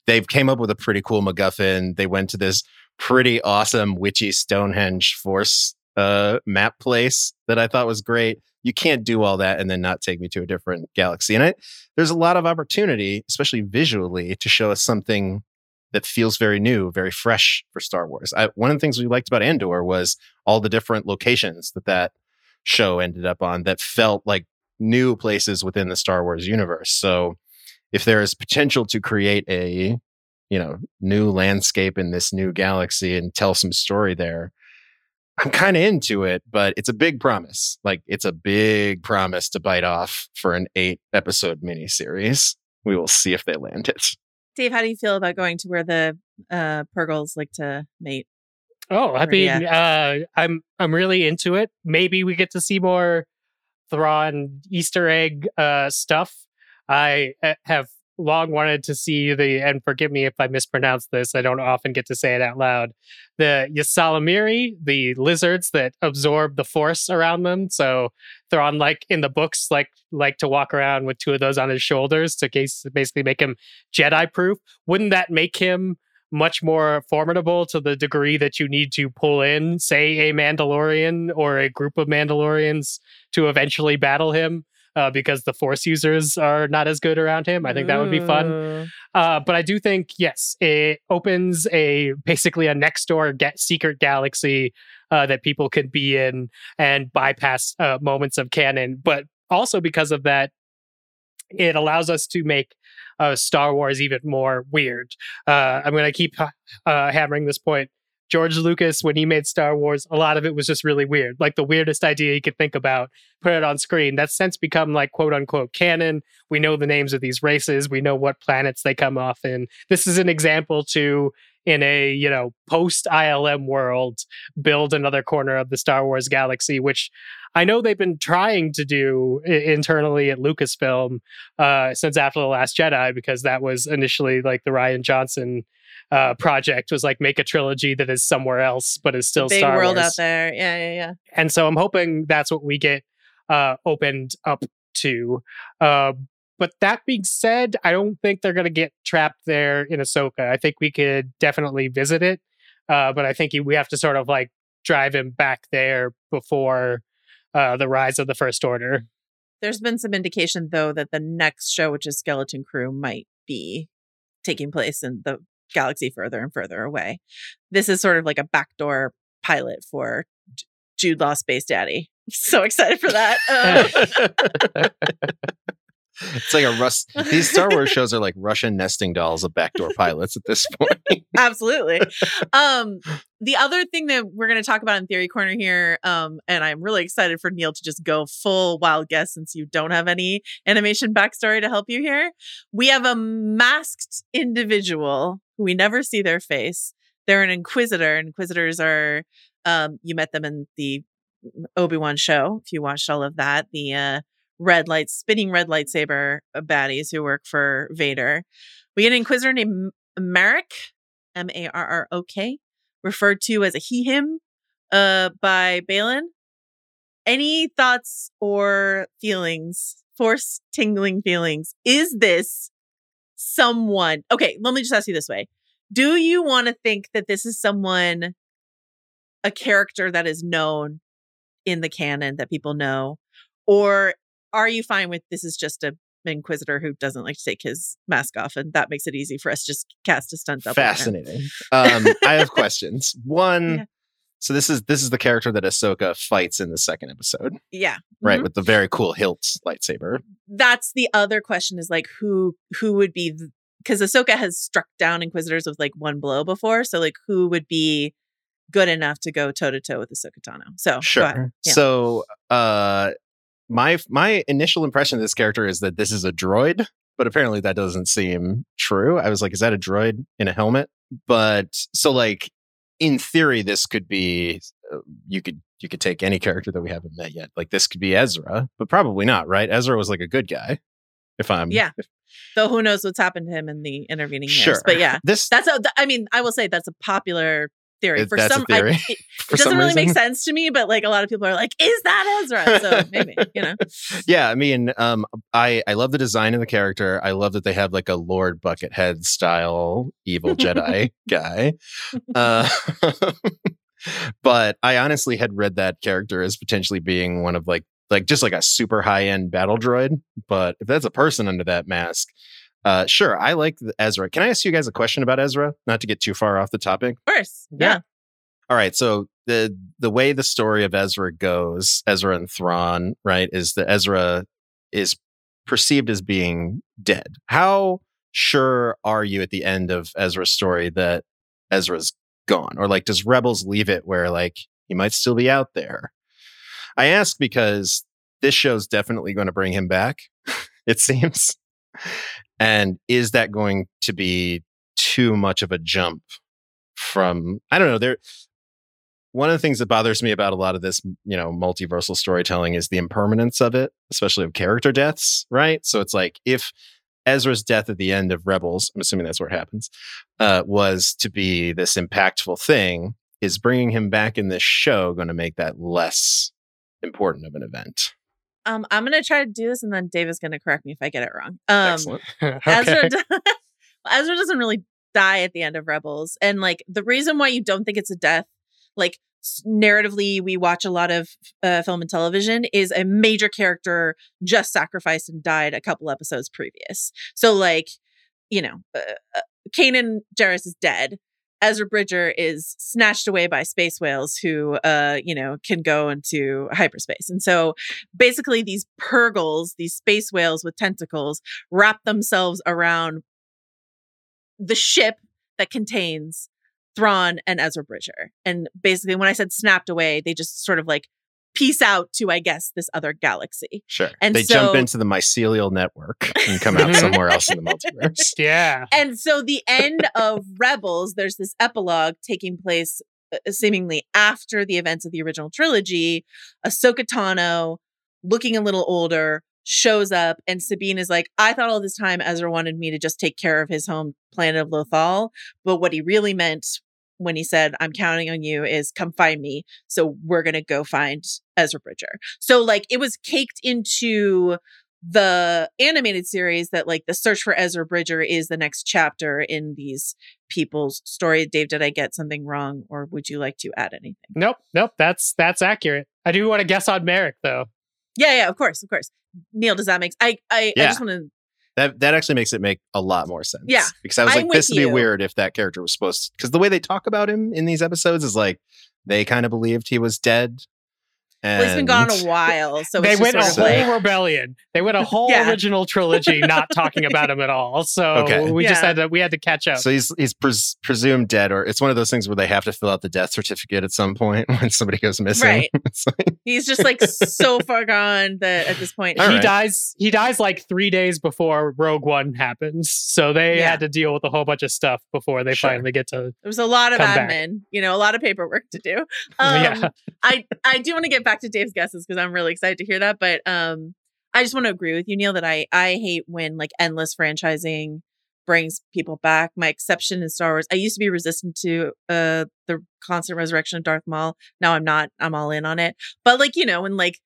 they've came up with a pretty cool MacGuffin. They went to this pretty awesome witchy Stonehenge Force uh, map place that I thought was great. You can't do all that and then not take me to a different galaxy. And I, there's a lot of opportunity, especially visually, to show us something that feels very new, very fresh for Star Wars. I, one of the things we liked about Andor was all the different locations that that show ended up on that felt like new places within the Star Wars universe. So if there is potential to create a, you know, new landscape in this new galaxy and tell some story there, I'm kind of into it, but it's a big promise. Like it's a big promise to bite off for an eight episode miniseries. We will see if they land it. Dave, how do you feel about going to where the uh, Purrgils like to mate? Oh, I mean, yeah. uh, I'm I'm really into it. Maybe we get to see more Thrawn Easter egg uh, stuff. I uh, have long wanted to see the, and forgive me if I mispronounce this. I don't often get to say it out loud. The ysalamiri, the lizards that absorb the force around them. So Thrawn, like in the books, like like to walk around with two of those on his shoulders to case basically make him Jedi proof. Wouldn't that make him much more formidable to the degree that you need to pull in, say, a Mandalorian or a group of Mandalorians to eventually battle him uh, because the Force users are not as good around him. I think that would be fun. Uh, but I do think, yes, it opens a basically a next door ga- secret galaxy uh, that people could be in and bypass uh, moments of canon. But also because of that, it allows us to make uh, Star Wars even more weird. Uh, I'm going to keep uh, hammering this point. George Lucas, when he made Star Wars, a lot of it was just really weird. Like the weirdest idea he could think about, put it on screen. That's since become like quote unquote canon. We know the names of these races. We know what planets they come off in. This is an example to, in a, you know, post ILM world, build another corner of the Star Wars galaxy, which I know they've been trying to do i- internally at Lucasfilm uh, since after The Last Jedi, because that was initially like the Rian Johnson uh, project was like make a trilogy that is somewhere else, but is still Big Star world Wars. out there. Yeah, yeah, yeah. And so I'm hoping that's what we get uh, opened up to. Uh, but that being said, I don't think they're going to get trapped there in Ahsoka. I think we could definitely visit it, uh, but I think we have to sort of like drive him back there before uh, the rise of the First Order. There's been some indication though that the next show, which is Skeleton Crew, might be taking place in the galaxy further and further away. This is sort of like a backdoor pilot for J- Jude Law Space Daddy. So excited for that. Um, it's like a Rus. These Star Wars shows are like Russian nesting dolls of backdoor pilots at this point. absolutely. Um, the other thing that we're going to talk about in Theory Corner here, um, and I'm really excited for Neil to just go full wild guess since you don't have any animation backstory to help you here. We have a masked individual who we never see their face. They're an inquisitor. Inquisitors are, um, you met them in the Obi Wan show. If you watched all of that, the uh, red lights, spinning red lightsaber baddies who work for Vader. We get an inquisitor named Marrok, M A R R O K, referred to as a he him uh, by Baylan. Any thoughts or feelings, force tingling feelings? Is this someone? Okay, let me just ask you this way. Do you want to think that this is someone, a character that is known in the canon that people know? Or are you fine with this is just a inquisitor who doesn't like to take his mask off and that makes it easy for us to just cast a stunt double? Fascinating. Um, I have questions. One, Yeah. so this is this is the character that Ahsoka fights in the second episode, Yeah. right? Mhm. With the very cool hilt lightsaber. That's the other question is like who who would be because Ahsoka has struck down Inquisitors with like one blow before. So like who would be good enough to go toe to toe with Ahsoka Tano? So. Sure. Yeah. So, uh, my my initial impression of this character is that this is a droid, but apparently that doesn't seem true. I was like, is that a droid in a helmet? But so like in theory, this could be uh, you could you could take any character that we haven't met yet. Like this could be Ezra, but probably not, right? Ezra was like a good guy. If I'm Yeah. if- Though who knows what's happened to him in the intervening years. sure, But yeah. this That's a I mean, I will say that's a popular theory. It- For some I- it, for it doesn't really make sense to me, but like a lot of people are like, is that Ezra? So maybe, you know. yeah, I mean, um, I I love the design of the character. I love that they have like a Lord Buckethead style evil Jedi guy. Uh, but I honestly had read that character as potentially being one of like like just like a super high end battle droid. But if that's a person under that mask, uh, sure, I like Ezra. Can I ask you guys a question about Ezra? Not to get too far off the topic. Of course. Yeah. All right, so the the way the story of Ezra goes, Ezra and Thrawn, right, is that Ezra is perceived as being dead. How sure are you at the end of Ezra's story that Ezra's gone? Or like does Rebels leave it where like he might still be out there? I ask because this show's definitely going to bring him back, it seems. And is that going to be too much of a jump from I don't know, there one of the things that bothers me about a lot of this, you know, multiversal storytelling is the impermanence of it, especially of character deaths, right? So it's like if Ezra's death at the end of Rebels, I'm assuming that's where it happens, uh, was to be this impactful thing, is bringing him back in this show going to make that less important of an event? Um, I'm gonna try to do this, and then Dave is gonna correct me if I get it wrong. Um, Excellent. Ezra, do- Ezra doesn't really die at the end of Rebels, and like the reason why you don't think it's a death, like narratively, we watch a lot of uh, film and television, is a major character just sacrificed and died a couple episodes previous. So like, you know, uh, uh, Kanan Jarrus is dead. Ezra Bridger is snatched away by space whales who, uh, you know, can go into hyperspace. And so basically these purrgils, these space whales with tentacles, wrap themselves around the ship that contains Thrawn and Ezra Bridger. And basically, when I said snapped away, they just sort of like peace out to, I guess, this other galaxy. Sure. And they jump into the mycelial network and come out Mhm. somewhere else in the multiverse. yeah. And so the end of Rebels, there's this epilogue taking place uh, seemingly after the events of the original trilogy. Ahsoka Tano, looking a little older, shows up, and Sabine is like, I thought all this time Ezra wanted me to just take care of his home planet of Lothal. But what he really meant when he said, I'm counting on you is come find me. So we're going to go find Ezra Bridger. So, like, it was caked into the animated series that like the search for Ezra Bridger is the next chapter in these people's story. Dave, did I get something wrong or would you like to add anything? Nope. Nope. That's that's accurate. I do want to guess on Marrok though. Yeah, yeah, of course, of course. Neil, does that make I I, I Yeah. just want to That that actually makes it make a lot more sense. Yeah. because I was I'm like, this would be weird if that character was supposed. To because the way they talk about him in these episodes is like they kind of believed he was dead. And Well, he's been gone a while, so they it's went just a sort whole like, rebellion. They went a whole Yeah. original trilogy, not talking about him at all. So Okay. we just had to we had to catch up. So he's he's pres- presumed dead, or it's one of those things where they have to fill out the death certificate at some point when somebody goes missing. Right. Like- he's just like so far gone that at this point, All he right. dies. He dies like three days before Rogue One happens. So they Yeah. had to deal with a whole bunch of stuff before they Sure. finally get to. there was a lot of Come back. admin, you know, a lot of paperwork to do. Um, yeah, I I do want to get back to Dave's guesses because I'm really excited to hear that. But um, I just want to agree with you, Neil, that I I hate when like endless franchising brings people back. My exception is Star Wars. I used to be resistant to uh the constant resurrection of Darth Maul. Now I'm not. I'm all in on it. But like you know when like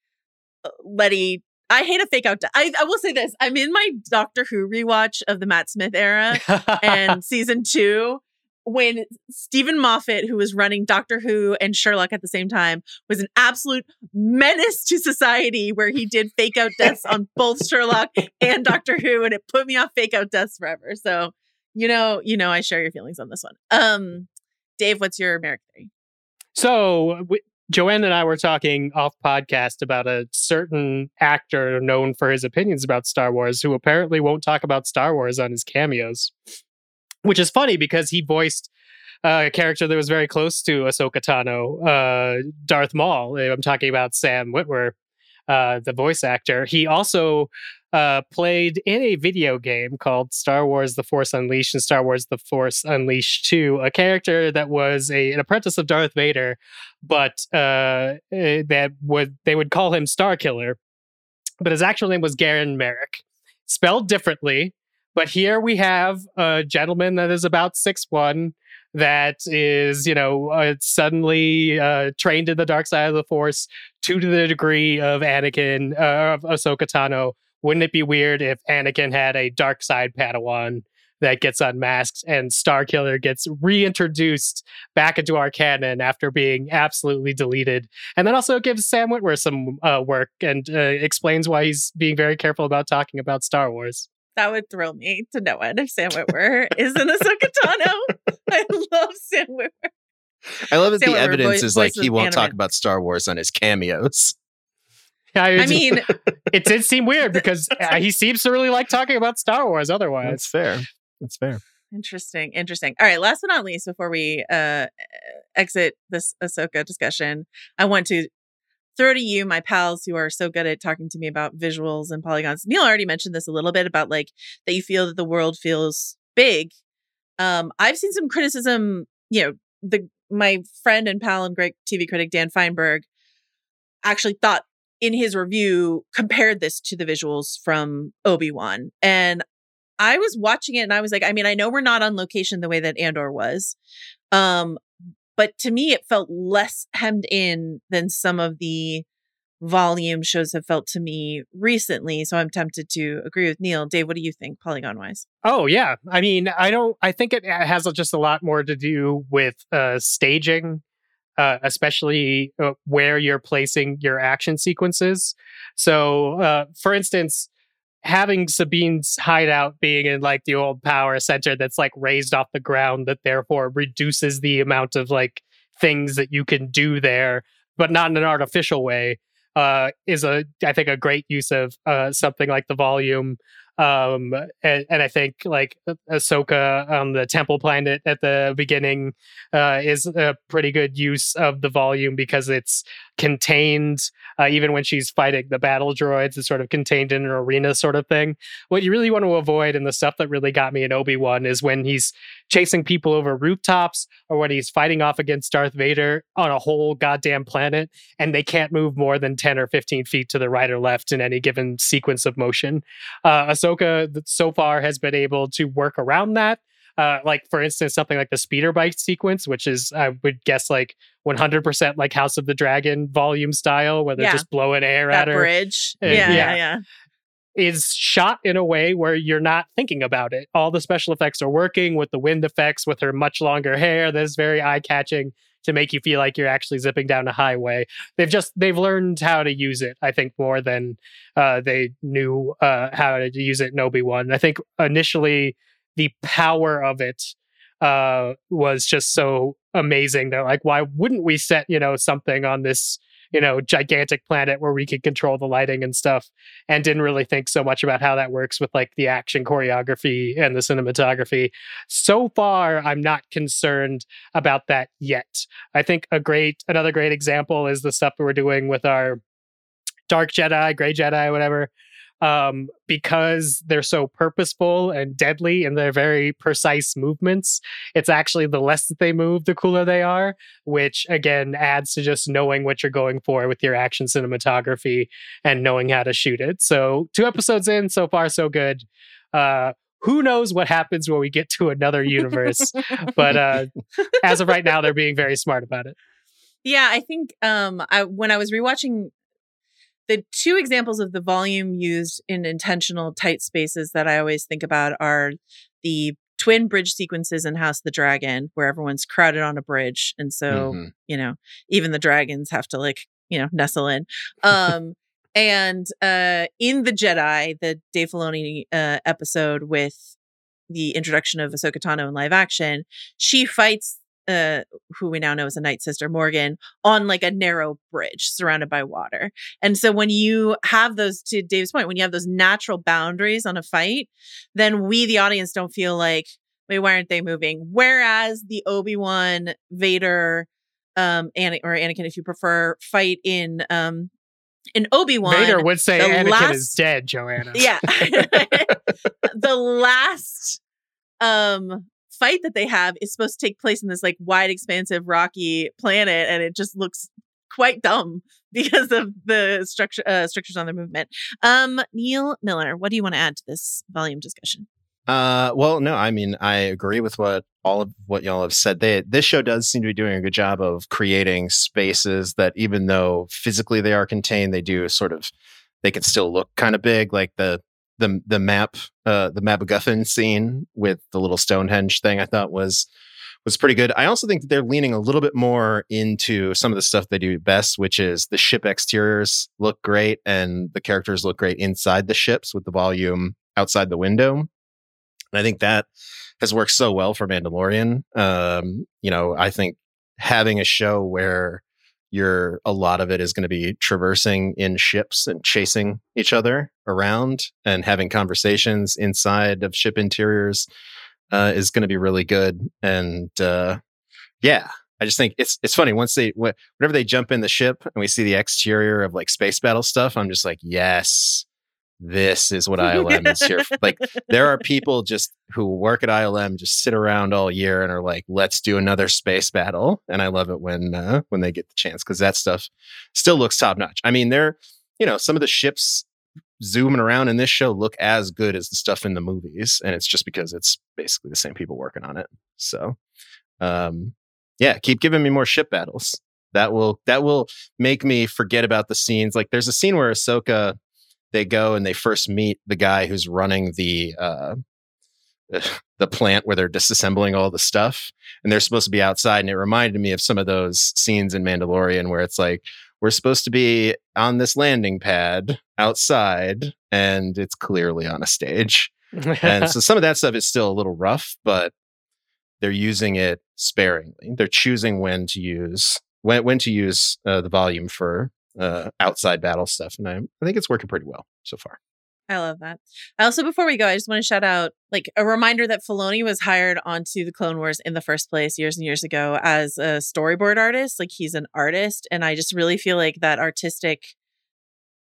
uh, Letty. I hate a fake out. de- I, I will say this. I'm in my Doctor Who rewatch of the Matt Smith era and season two when Steven Moffat, who was running Doctor Who and Sherlock at the same time, was an absolute menace to society where he did fake out deaths on both Sherlock and Doctor Who, and it put me off fake out deaths forever. So, you know, you know, I share your feelings on this one. Um, Dave, what's your American theory? So w Joanne and I were talking off podcast about a certain actor known for his opinions about Star Wars who apparently won't talk about Star Wars on his cameos, which is funny because he voiced uh, a character that was very close to Ahsoka Tano, uh, Darth Maul. I'm talking about Sam Witwer, uh, the voice actor. He also uh, played in a video game called Star Wars: The Force Unleashed and Star Wars: The Force Unleashed 2, a character that was a, an apprentice of Darth Vader, but uh, eh, that would they would call him Star Killer, but his actual name was Galen Marek, spelled differently. But here we have a gentleman that is about six one that is, you know, uh, suddenly uh, trained in the dark side of the Force to the degree of Anakin uh, of Ahsoka Tano. Wouldn't it be weird if Anakin had a dark side Padawan that gets unmasked and Star Killer gets reintroduced back into our canon after being absolutely deleted? And then also gives Sam Witwer some uh, work and uh, explains why he's being very careful about talking about Star Wars. That would thrill me to no end if Sam Witwer is in Ahsoka Tano. I love Sam Witwer. I love that Sam the Witwer, evidence voice- is like he won't talk about Star Wars on his cameos. I mean, it did seem weird because uh, he seems to really like talking about Star Wars otherwise. That's fair. That's fair. Interesting, interesting. All right, last but not least, before we uh exit this Ahsoka discussion, I want to throw to you, my pals who are so good at talking to me about visuals and polygons. Neil already mentioned this a little bit about like that you feel that the world feels big. Um, I've seen some criticism, you know, the my friend and pal and great TV critic Dan Fienberg actually thought in his review compared this to the visuals from Obi-Wan. And I was watching it and I was like, I mean, I know we're not on location the way that Andor was. Um, but to me, it felt less hemmed in than some of the volume shows have felt to me recently. So I'm tempted to agree with Neil. Dave, what do you think, polygon wise? Oh yeah, I mean, I don't. I think it has just a lot more to do with uh, staging, uh, especially uh, where you're placing your action sequences. So, uh, for instance, having Sabine's hideout being in like the old power center that's like raised off the ground, that therefore reduces the amount of like things that you can do there, but not in an artificial way. Uh, is a I think a great use of uh, something like the volume um and, and i think like Ah- ahsoka on the temple planet at the beginning uh is a pretty good use of the volume because it's contained uh, even when she's fighting the battle droids it's sort of contained in an arena sort of thing what you really want to avoid and the stuff that really got me in obi-wan is when he's chasing people over rooftops or when he's fighting off against darth vader on a whole goddamn planet and they can't move more than 10 or 15 feet to the right or left in any given sequence of motion uh, Ahsoka so far has been able to work around that. Uh, like for instance, something like the speeder bike sequence, which is I would guess like 100% like House of the Dragon volume style, where they're Yeah. just blowing air That at her, bridge. Uh, yeah, yeah. yeah, yeah. is shot in a way where you're not thinking about it. All the special effects are working with the wind effects, with her much longer hair that is very eye catching. to make you feel like you're actually zipping down a highway. They've just they've learned how to use it. I think more than uh, they knew uh, how to use it in Obi Wan. I think initially the power of it uh, was just so amazing that like why wouldn't we set you know something on this you know gigantic planet where we could control the lighting and stuff? And didn't really think so much about how that works with like the action choreography and the cinematography. So far i'm not concerned about that yet. I think a great another great example is the stuff that we're doing with our dark jedi gray jedi whatever um, because they're so purposeful and deadly in their very precise movements. It's actually the less that they move, the cooler they are, which again adds to just knowing what you're going for with your action cinematography and knowing how to shoot it. So, two episodes in, so far, so good. Uh, who knows what happens when we get to another universe? but uh, as of right now, they're being very smart about it. Yeah, I think um, I, when I was rewatching the two examples of the volume used in intentional tight spaces that I always think about are the twin bridge sequences in House the Dragon, where everyone's crowded on a bridge. And so, mm-hmm. you know, even the dragons have to like, you know, nestle in. Um, and uh, in the Jedi, the Dave Filoni uh, episode with the introduction of Ahsoka Tano in live action, she fights uh, who we now know as a Night Sister Morgan, on like a narrow bridge surrounded by water. And so when you have those, to Dave's point, when you have those natural boundaries on a fight, then we, the audience, don't feel like, wait, why aren't they moving? Whereas the Obi Wan, Vader, um, An- or Anakin, if you prefer, fight in um, in Obi Wan. Vader would say Anakin last, is dead, Joanna. Yeah. the last um fight that they have is supposed to take place in this like wide, expansive, rocky planet, and it just looks quite dumb because of the structure uh, structures on the movement. Um, Neil Miller, what do you want to add to this volume discussion? Uh, well, no, I mean, I agree with what all of what y'all have said. They, this show does seem to be doing a good job of creating spaces that, even though physically they are contained, they do sort of, they can still look kind of big. Like the the the map uh the MacGuffin scene with the little Stonehenge thing I thought was was pretty good. I also think that they're leaning a little bit more into some of the stuff they do best, which is the ship exteriors look great and the characters look great inside the ships with the volume outside the window. And I think that has worked so well for Mandalorian. Um, you know, I think having a show where you're a lot of it is going to be traversing in ships and chasing each other around and having conversations inside of ship interiors uh, is going to be really good. And uh, yeah i just think it's it's funny once they whenever they jump in the ship and we see the exterior of like space battle stuff i'm just like yes this is what ILM is here for. Like there are people just who work at ILM just sit around all year and are like, let's do another space battle. And I love it when uh, when they get the chance because that stuff still looks top notch. I mean, they're you know some of the ships zooming around in this show look as good as the stuff in the movies, and it's just because it's basically the same people working on it. So, um, yeah, keep giving me more ship battles. That will that will make me forget about the scenes. Like there's a scene where Ahsoka they go and they first meet the guy who's running the uh, the plant where they're disassembling all the stuff, and they're supposed to be outside. And it reminded me of some of those scenes in Mandalorian where it's like we're supposed to be on this landing pad outside, and it's clearly on a stage. and so some of that stuff is still a little rough, but they're using it sparingly. They're choosing when to use when when to use uh, the volume for uh, outside battle stuff, and I, I think it's working pretty well so far. I love that. Also, before we go, I just want to shout out like a reminder that Filoni was hired onto the Clone Wars in the first place years and years ago as a storyboard artist. Like he's an artist, and I just really feel like that artistic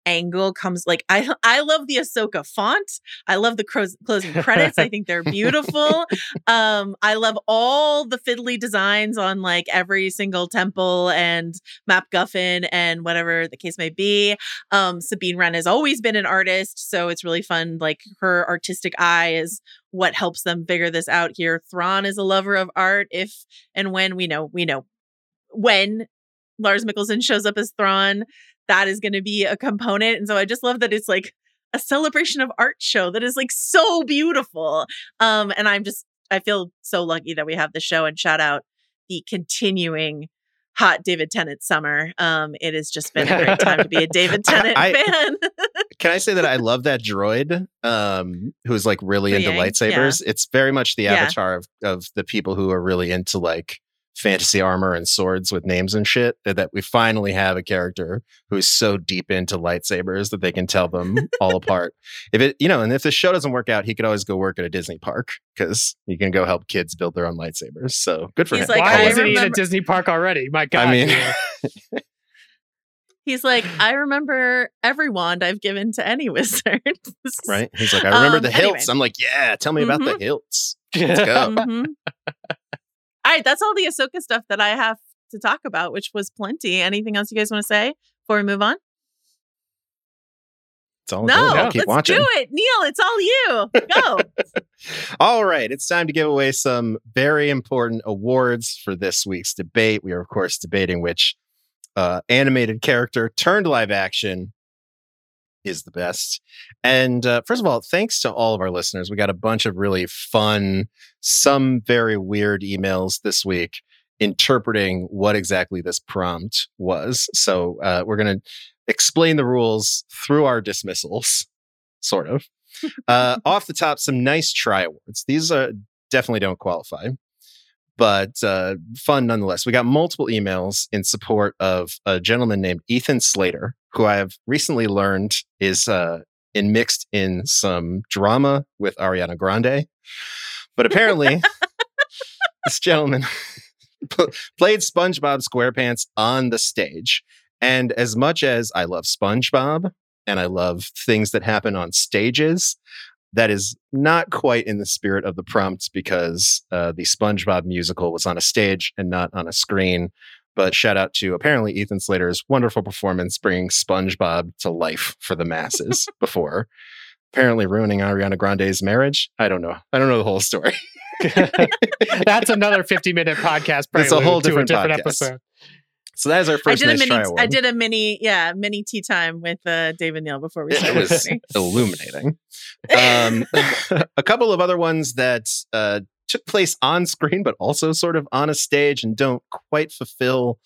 angle comes like I I love the Ahsoka font. I love the cro- closing credits. I think they're beautiful. Um I love all the fiddly designs on like every single temple and Map Guffin and whatever the case may be. Um Sabine Wren has always been an artist, so it's really fun like her artistic eye is what helps them figure this out here. Thrawn is a lover of art if and when we know we know when Lars Mikkelsen shows up as Thrawn that is going to be a component. And so I just love that it's like a celebration of art show that is like so beautiful. Um, and I'm just, I feel so lucky that we have the show and shout out the continuing hot David Tennant summer. Um, it has just been a great time to be a David Tennant I- fan. Can I say that I love that droid um, who's like really into lightsabers? It's very much the Yeah. avatar of, of the people who are really into like fantasy armor and swords with names and shit. That that we finally have a character who's so deep into lightsabers that they can tell them all apart. If it, you know, and if the show doesn't work out, he could always go work at a Disney park because he can go help kids build their own lightsabers. So good for He's him. like, Why I isn't he in a Disney park already? My God. I mean, He's like, I remember every wand I've given to any wizard. right? He's like, I remember Um, the anyway. hilts. I'm like, yeah, tell me about the hilts. Let's go. Mhm. All right, that's all the Ahsoka stuff that I have to talk about, which was plenty. Anything else you guys want to say before we move on? It's all no, good. I'll keep let's watching. do it. Neil, it's all you. Go. All right, it's time to give away some very important awards for this week's debate. We are, of course, debating which uh, animated character turned live action is the best. And uh, first of all, thanks to all of our listeners. We got a bunch of really fun, some very weird emails this week interpreting what exactly this prompt was. So uh, we're going to explain the rules through our dismissals, sort of. Uh, off the top, some nice try awards. These uh, definitely don't qualify, but uh, fun nonetheless. We got multiple emails in support of a gentleman named Ethan Slater, who I have recently learned is uh, in mixed in some drama with Ariana Grande. But apparently, this gentleman pl- played SpongeBob SquarePants on the stage. And as much as I love SpongeBob and I love things that happen on stages, that is not quite in the spirit of the prompt because uh, the SpongeBob musical was on a stage and not on a screen. But shout out to apparently Ethan Slater's wonderful performance bringing SpongeBob to life for the masses before apparently ruining Ariana Grande's marriage. I don't know. I don't know the whole story. That's another 50 minute podcast. That's a whole different different podcast. episode. So that is our first I did nice a mini. I did a mini. Yeah, mini tea time with uh, David Neal before we started. it was illuminating. Um, a couple of other ones that uh, took place on screen, but also sort of on a stage and don't quite fulfill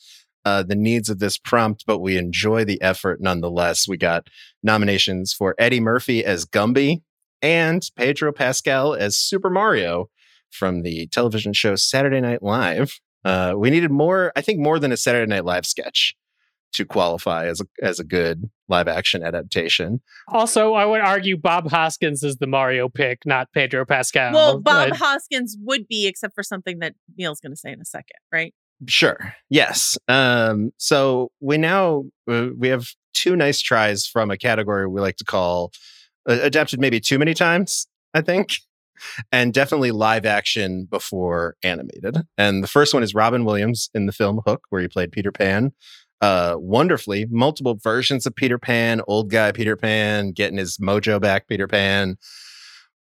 uh, the needs of this prompt, but we enjoy the effort nonetheless. We got nominations for Eddie Murphy as Gumby and Pedro Pascal as Super Mario from the television show Saturday Night Live. Uh, we needed more, I think, more than a Saturday Night Live sketch to qualify as a as a good live action adaptation. Also, I would argue Bob Hoskins is the Mario pick, not Pedro Pascal. well, Bob Like, Hoskins would be, except for something that Neil's going to say in a second, right? Sure. Yes. Um, so we now uh, we have two nice tries from a category we like to call uh, adapted maybe too many times. I think. And definitely live action before animated. And the first one is Robin Williams in the film Hook, where he played Peter Pan. Uh, wonderfully, multiple versions of Peter Pan, old guy Peter Pan, getting his mojo back, Peter Pan.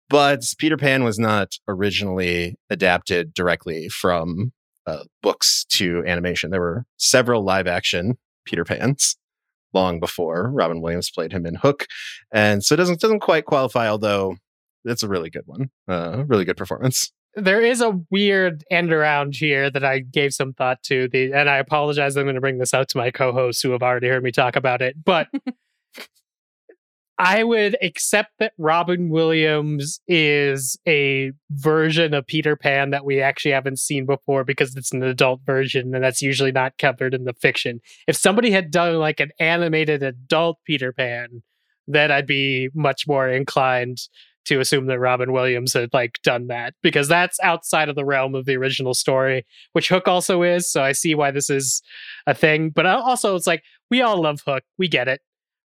But Peter Pan was not originally adapted directly from uh, books to animation. There were several live action Peter Pans long before Robin Williams played him in Hook, and so it doesn't doesn't quite qualify. Although it's a really good one, uh, really good performance. there is a weird end around here that I gave some thought to. The and I apologize. I'm going to bring this out to my co-hosts who have already heard me talk about it, but I would accept that Robin Williams is a version of Peter Pan that we actually haven't seen before because it's an adult version and that's usually not covered in the fiction. If somebody had done like an animated adult Peter Pan, then I'd be much more inclined to assume that Robin Williams had like done that because that's outside of the realm of the original story, which Hook also is. So I see why this is a thing. But also, it's like we all love Hook. We get it.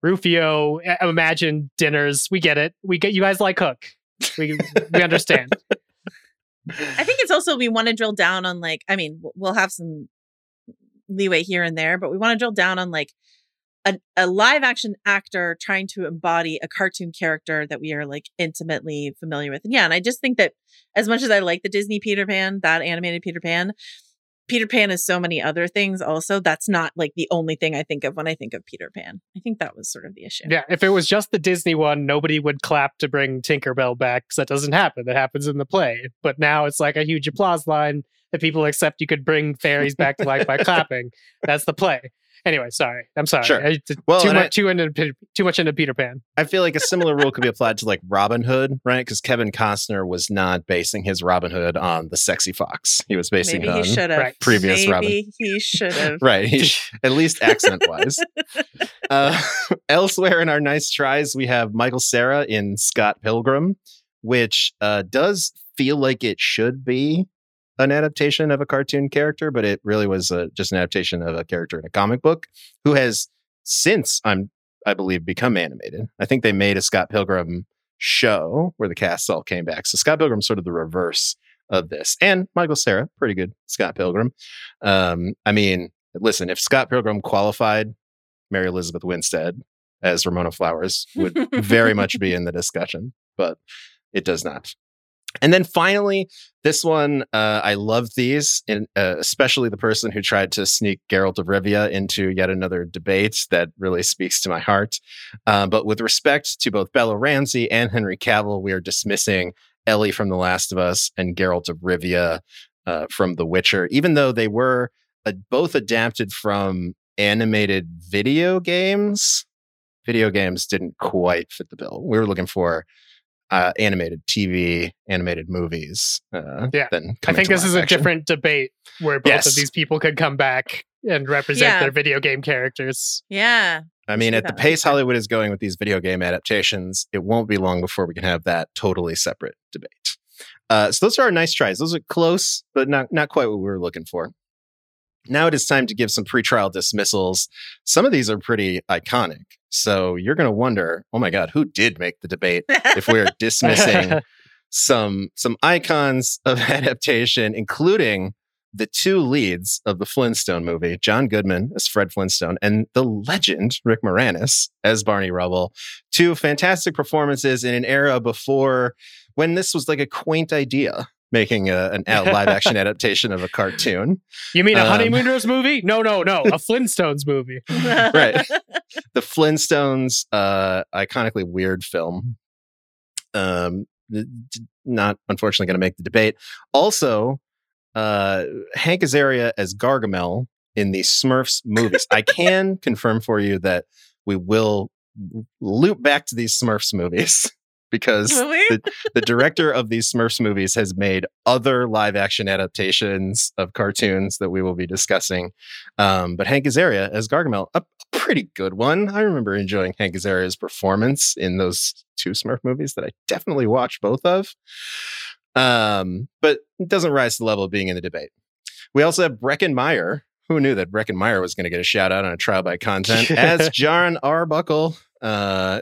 Rufio, uh, Imagine dinners. We get it. We get you guys like Hook. We we understand. I think it's also we want to drill down on like I mean we'll have some leeway here and there, but we want to drill down on like a, a live action actor trying to embody a cartoon character that we are like intimately familiar with. And yeah, and I just think that as much as I like the Disney Peter Pan, that animated Peter Pan, Peter Pan is so many other things also. That's not like the only thing I think of when I think of Peter Pan. I think that was sort of the issue. Yeah, if it was just the Disney one, nobody would clap to bring Tinkerbell back because that doesn't happen. That happens in the play. But now it's like a huge applause line that people accept you could bring fairies back to life by clapping. That's the play. Anyway, sorry. I'm sorry. Sure. I, Well, too and I- much too into too much into Peter Pan. I feel like a similar rule could be applied to like Robin Hood, right? Because Kevin Costner was not basing his Robin Hood on the sexy fox. He was basing Maybe it on should right, previous Maybe Robin. he should have. right, he- at least accent wise. uh, elsewhere in our nice tries, we have Michael Cera in Scott Pilgrim, which uh, does feel like it should be an adaptation of a cartoon character, but it really was uh, just an adaptation of a character in a comic book who has since I'm I believe become animated. I think they made a Scott Pilgrim show where the cast all came back. So Scott Pilgrim's sort of the reverse of this. And Michael Cera, pretty good Scott Pilgrim. Um, I mean, listen, if Scott Pilgrim qualified, Mary Elizabeth Winstead as Ramona Flowers would very much be in the discussion, but it does not. And then finally, this one, uh, I love these, and uh, especially the person who tried to sneak Geralt of Rivia into yet another debate that really speaks to my heart. Uh, but with respect to both Bella Ramsey and Henry Cavill, we are dismissing Ellie from The Last of Us and Geralt of Rivia uh, from The Witcher, even though they were uh, both adapted from animated video games. Video games didn't quite fit the bill. We were looking for uh, animated TV, animated movies. Uh, Yeah. Than I think this live is a different debate where both Yes. of these people could come back and represent Yeah. their video game characters. Yeah. I mean, at the pace Hollywood is going with these video game adaptations, it won't be long before we can have that totally separate debate. Uh, so those are our nice tries. Those are close, but not not quite what we were looking for. Now it is time to give some pretrial dismissals. Some of these are pretty iconic. So you're going to wonder, oh my God, who did make the debate if we're dismissing some some icons of adaptation, including the two leads of the Flintstone movie, John Goodman as Fred Flintstone and the legend Rick Moranis as Barney Rubble. Two fantastic performances in an era before when this was like a quaint idea, making a, an a live action adaptation of a cartoon. You mean a Um, Honeymooners movie? No, no, no. A Flintstones movie. Right. the Flintstones, uh, iconically weird film. Um, d- d- not unfortunately going to make the debate. Also, uh, Hank Azaria as Gargamel in the Smurfs movies. I can confirm for you that we will loop back to these Smurfs movies because we? the, the director of these Smurfs movies has made other live action adaptations of cartoons that we will be discussing. Um, but Hank Azaria as Gargamel, a, a pretty good one. I remember enjoying Hank Azaria's performance in those two Smurf movies that I definitely watched both of. Um, but it doesn't rise to the level of being in the debate. We also have Breckin Meyer. Who knew that Breckin Meyer was going to get a shout out on a trial by content as John Arbuckle uh,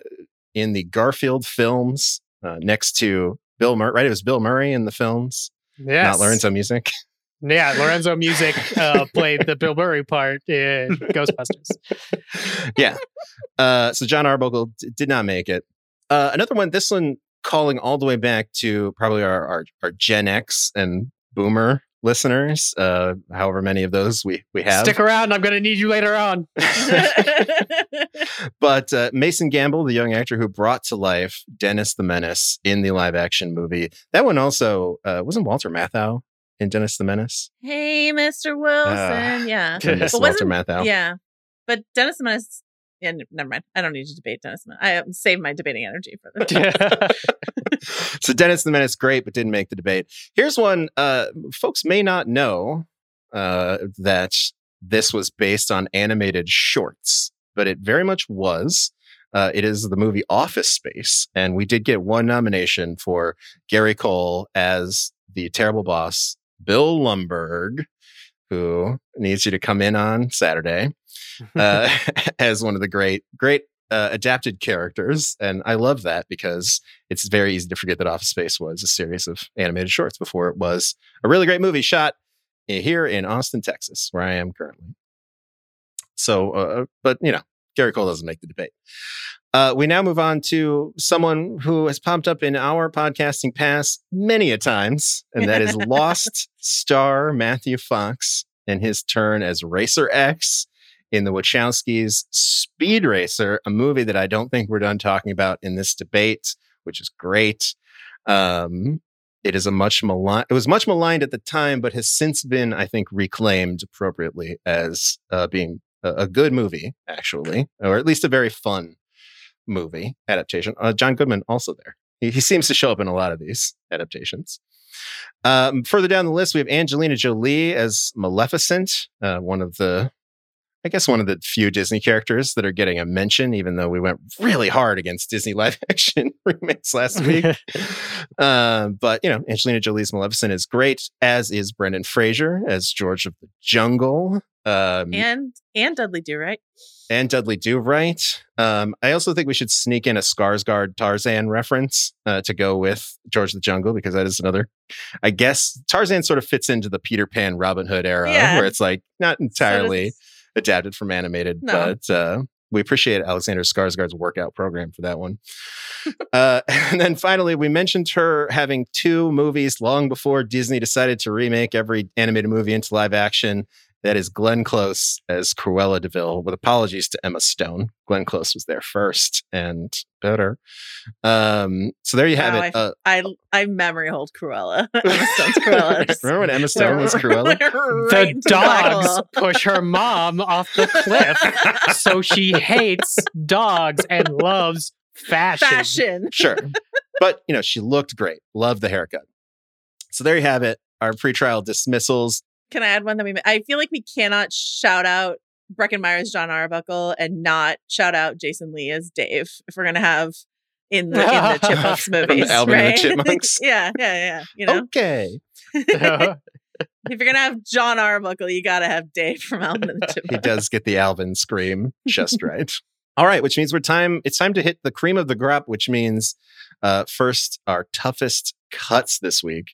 in the Garfield films uh, next to Bill Murray. Right, it was Bill Murray in the films, Yeah. not Lorenzo Music. Yeah, Lorenzo Music uh, played the Bill Murray part in Ghostbusters. yeah. Uh, so John Arbuckle d- did not make it. Uh, another one, this one calling all the way back to probably our, our, our Gen X and Boomer listeners, uh, however many of those we, we have. Stick around. I'm going to need you later on. but uh, Mason Gamble, the young actor who brought to life Dennis the Menace in the live action movie, that one also uh, wasn't Walter Matthau in Dennis the Menace. hey, Mr. Wilson. Ah, yeah. I miss But Walter wasn't- Matthau. Yeah. But Dennis the Menace. Yeah, never mind. I don't need to debate Dennis. the I um, save my debating energy for the. so Dennis the Menace, great, but didn't make the debate. Here's one uh, folks may not know uh, that this was based on animated shorts, but it very much was. Uh, it is the movie Office Space, and we did get one nomination for Gary Cole as the terrible boss, Bill Lumbergh, who needs you to come in on Saturday uh, as one of the great, great uh, adapted characters. And I love that because it's very easy to forget that Office Space was a series of animated shorts before it was a really great movie shot here in Austin, Texas, where I am currently. So, uh, but you know, Gary Cole doesn't make the debate. Uh, we now move on to someone who has popped up in our podcasting past many a times, and that is Lost star Matthew Fox in his turn as Racer X in the Wachowskis' Speed Racer, a movie that I don't think we're done talking about in this debate, which is great. Um, it is a much maligned. It was much maligned at the time, but has since been, I think, reclaimed appropriately as uh, being a, a, good movie, actually, or at least a very fun movie adaptation. Uh, John Goodman also there. He, he, seems to show up in a lot of these adaptations. Um, further down the list, we have Angelina Jolie as Maleficent, uh, one of the I guess one of the few Disney characters that are getting a mention, even though we went really hard against Disney live action remakes last week. uh, but, you know, Angelina Jolie's Maleficent is great, as is Brendan Fraser as George of the Jungle. Um, and and Dudley Do Right. And Dudley Do Right. Um, I also think we should sneak in a Skarsgård Tarzan reference uh, to go with George the Jungle because that is another. I guess Tarzan sort of fits into the Peter Pan Robin Hood era, yeah. where it's like not entirely. So adapted from animated, no. but uh, we appreciate Alexander Skarsgård's workout program for that one. uh, and then finally, we mentioned her having two movies long before Disney decided to remake every animated movie into live action. That is Glenn Close as Cruella de Vil, with apologies to Emma Stone. Glenn Close was there first and better. Um, so there you have wow, it. Uh, I, I, I memory hold Cruella. Emma Stone's Cruella. Remember when Emma Stone was Cruella? right the dogs push her mom off the cliff, so she hates dogs and loves fashion. Fashion, sure, but you know she looked great. Loved the haircut. So there you have it. Our pretrial dismissals. Can I add one that we? I feel like we cannot shout out Breckin Meyer's Jon Arbuckle and not shout out Jason Lee as Dave if we're gonna have in the in the Chipmunks movies, Alvin right? and the Chipmunks. yeah, yeah, yeah. You know, okay. if you're gonna have John Arbuckle, you gotta have Dave from Alvin and the Chipmunks. he does get the Alvin scream just right. All right, which means we're time. It's time to hit the cream of the crop, which means uh, first our toughest cuts this week.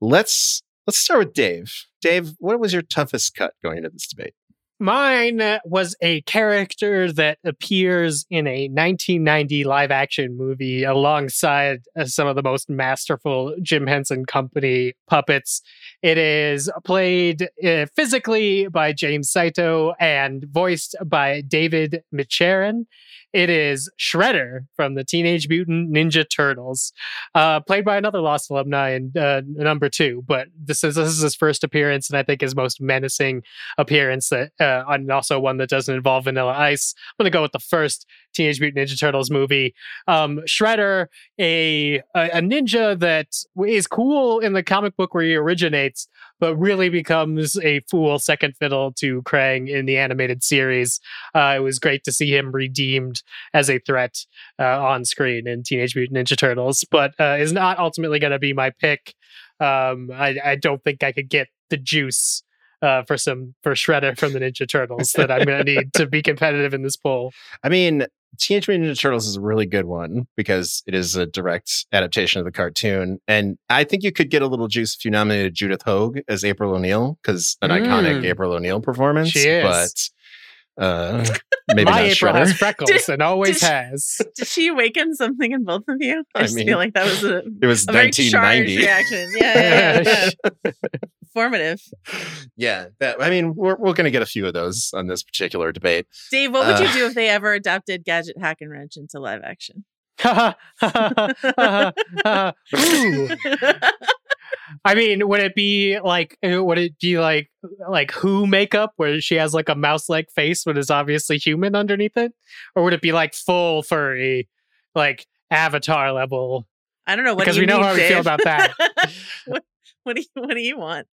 Let's let's start with Dave. Dave, what was your toughest cut going into this debate? Mine was a character that appears in a 1990 live action movie alongside uh, some of the most masterful Jim Henson Company puppets. It is played uh, physically by James Saito and voiced by David McCharen. It is Shredder from the Teenage Mutant Ninja Turtles, uh, played by another Lost alumni in uh, number two. But this is this is his first appearance, and I think his most menacing appearance. That uh, and also one that doesn't involve Vanilla Ice. I'm gonna go with the first Teenage Mutant Ninja Turtles movie. Um, Shredder, a, a ninja that is cool in the comic book where he originates, but really becomes a fool second fiddle to Krang in the animated series. Uh, it was great to see him redeemed as a threat uh, on screen in Teenage Mutant Ninja Turtles, but uh, is not ultimately going to be my pick. Um, I, I, don't think I could get the juice uh, for some for Shredder from the Ninja Turtles that I'm going to need to be competitive in this poll. I mean, Teenage Mutant Ninja Turtles is a really good one because it is a direct adaptation of the cartoon. And I think you could get a little juice if you nominated Judith Hoag as April O'Neil because an mm. iconic April O'Neil performance. She is. But uh, maybe My not April Shredder. has freckles did, and always did, has. Did she awaken something in both of you? I, I just mean, feel like that was a, it was a 1990 reaction. Yeah, yeah, yeah. Formative. Yeah, that, I mean, we're we're gonna get a few of those on this particular debate. Dave, what would uh, you do if they ever adapted Gadget Hack and Wrench into live action? I mean, would it be like uh, would it be like like who makeup where she has like a mouse like face but is obviously human underneath it? Or would it be like full furry, like avatar level? I don't know what because we know mean, how Dave? we feel about that. what, what, do you what do you want?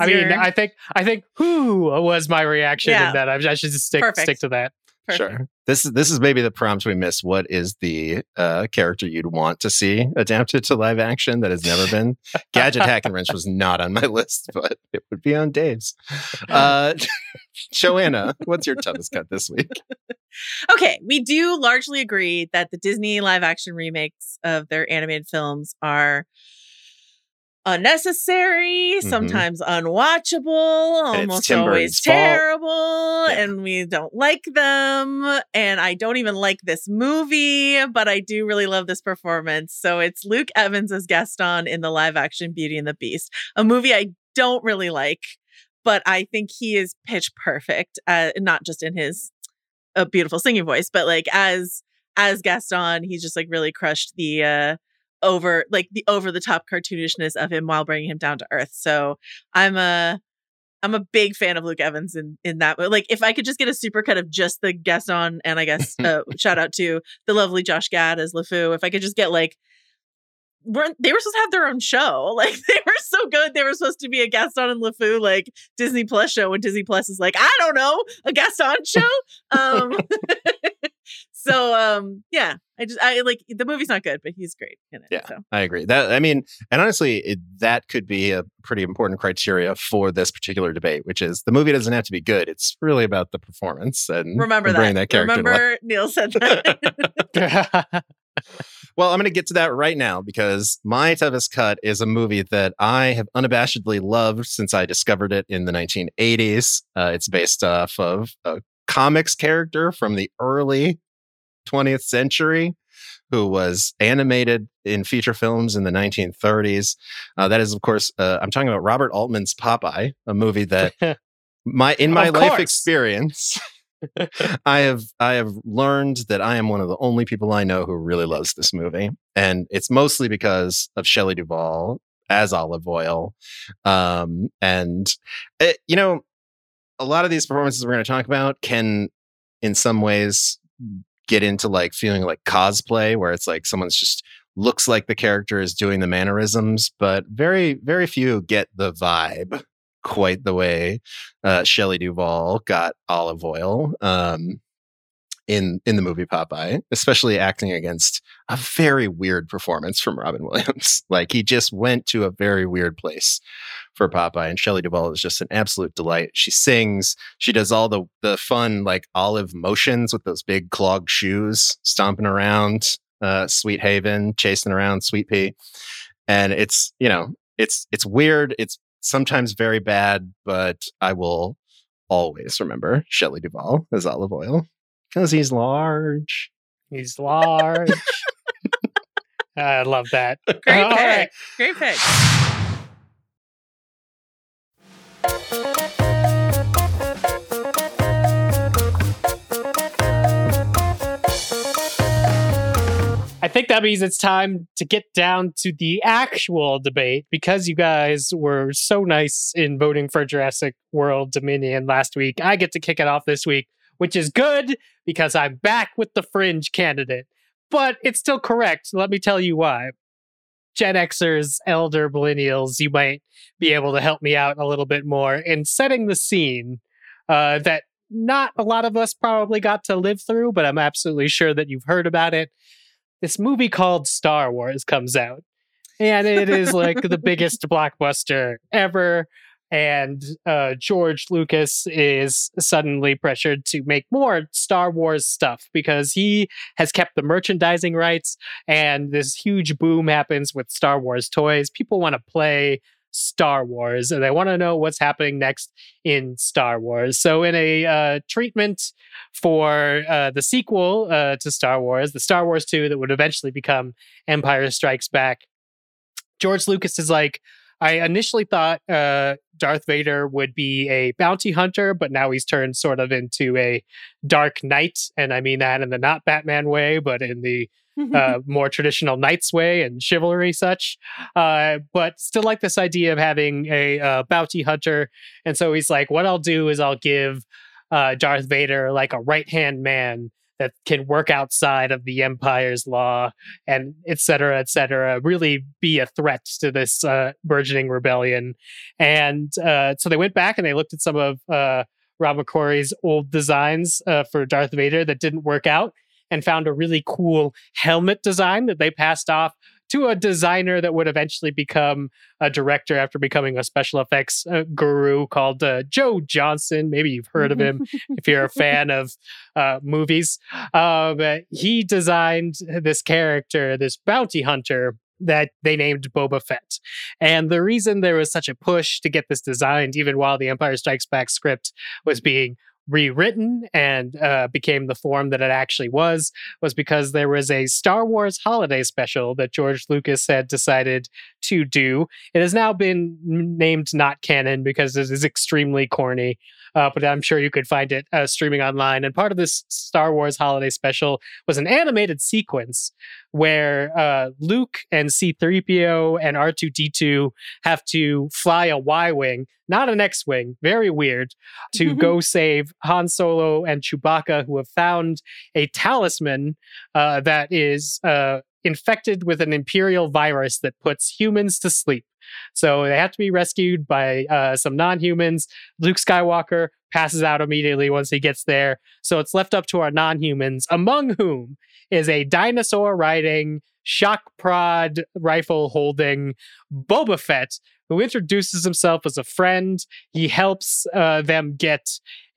I mean, I think I think who was my reaction yeah. in that. I, I should just stick Perfect. stick to that. Perfect. Sure. This is this is maybe the prompt we missed. What is the uh, character you'd want to see adapted to live action that has never been? Gadget Hack and Wrench was not on my list, but it would be on Dave's. Uh, Joanna, what's your toughest cut this week? Okay, we do largely agree that the Disney live action remakes of their animated films are unnecessary, mm-hmm. sometimes unwatchable, almost always terrible, yeah. and we don't like them. And I don't even like this movie, but I do really love this performance. So it's Luke Evans as Gaston in the live action Beauty and the Beast, a movie I don't really like. but I think he is pitch perfect, uh, not just in his a beautiful singing voice, but like as as Gaston, he's just like really crushed the uh over like the over the top cartoonishness of him while bringing him down to earth. So I'm a I'm a big fan of Luke Evans in in that. Like if I could just get a super cut of just the Gaston, and I guess uh, shout out to the lovely Josh Gad as LeFou. If I could just get like weren't they were supposed to have their own show. Like they were so good. They were supposed to be a Gaston and LeFou like Disney Plus show and Disney Plus is like, I don't know, a Gaston show. um so um yeah, I just I like the movie's not good, but he's great in it. Yeah, so. I agree. That I mean, and honestly, it, that could be a pretty important criteria for this particular debate, which is the movie doesn't have to be good. It's really about the performance and Remember and that. that character. Remember Neil said that. Well, I'm going to get to that right now because My Toughest Cut is a movie that I have unabashedly loved since I discovered it in the 1980s. Uh, it's based off of a comics character from the early 20th century who was animated in feature films in the 1930s. Uh, that is, of course, uh, I'm talking about Robert Altman's Popeye, a movie that my in my life experience. I have I have learned that I am one of the only people I know who really loves this movie, and it's mostly because of Shelley Duvall as Olive Oyl, um, and it, you know, a lot of these performances we're going to talk about can, in some ways, get into like feeling like cosplay, where it's like someone's just looks like the character is doing the mannerisms, but very very few get the vibe quite the way uh, Shelley Duvall got Olive Oyl um, in in the movie Popeye, especially acting against a very weird performance from Robin Williams. like he just went to a very weird place for Popeye, and Shelley Duvall is just an absolute delight. She sings, she does all the the fun like olive motions with those big clogged shoes, stomping around uh, Sweet Haven, chasing around Sweet Pea, and it's you know it's it's weird. It's sometimes very bad, but I will always remember Shelley Duvall as Olive Oyl because he's large. He's large. I love that. Great All pick. right. Great pick. I think that means it's time to get down to the actual debate because you guys were so nice in voting for Jurassic World Dominion last week. I get to kick it off this week, which is good because I'm back with the fringe candidate. But it's still correct. Let me tell you why. Gen Xers, elder millennials, you might be able to help me out a little bit more in setting the scene uh, that not a lot of us probably got to live through, but I'm absolutely sure that you've heard about it this movie called Star Wars comes out. And it is like the biggest blockbuster ever. And uh, George Lucas is suddenly pressured to make more Star Wars stuff because he has kept the merchandising rights. And this huge boom happens with Star Wars toys. People want to play Star Wars and they want to know what's happening next in Star Wars. So, in a uh, treatment for uh, the sequel uh, to Star Wars, the Star Wars 2 that would eventually become Empire Strikes Back, George Lucas is like, I initially thought uh, Darth Vader would be a bounty hunter, but now he's turned sort of into a dark knight. And I mean that in the not Batman way, but in the uh, more traditional knights way and chivalry such. Uh, but still like this idea of having a uh, bounty hunter. And so he's like, what I'll do is I'll give uh, Darth Vader like a right hand man that can work outside of the Empire's law and et cetera, et cetera, really be a threat to this uh, burgeoning rebellion. And uh, so they went back and they looked at some of uh, Ralph McQuarrie's old designs uh, for Darth Vader that didn't work out and found a really cool helmet design that they passed off to a designer that would eventually become a director after becoming a special effects uh, guru called uh, Joe Johnston. Maybe you've heard of him if you're a fan of uh, movies. Um, he designed this character, this bounty hunter that they named Boba Fett. And the reason there was such a push to get this designed, even while the Empire Strikes Back script was being rewritten and uh, became the form that it actually was was because there was a Star Wars holiday special that George Lucas had decided to do. It has now been named not canon because it is extremely corny, uh, but I'm sure you could find it uh, streaming online. And part of this Star Wars holiday special was an animated sequence where uh, Luke and C3PO and R2D2 have to fly a Y Wing, not an X Wing, very weird, to go save Han Solo and Chewbacca, who have found a talisman uh, that is uh, infected with an Imperial virus that puts humans to sleep. So they have to be rescued by uh, some non humans. Luke Skywalker passes out immediately once he gets there. So it's left up to our non humans, among whom is a dinosaur riding, shock prod rifle holding Boba Fett, who introduces himself as a friend. He helps uh, them get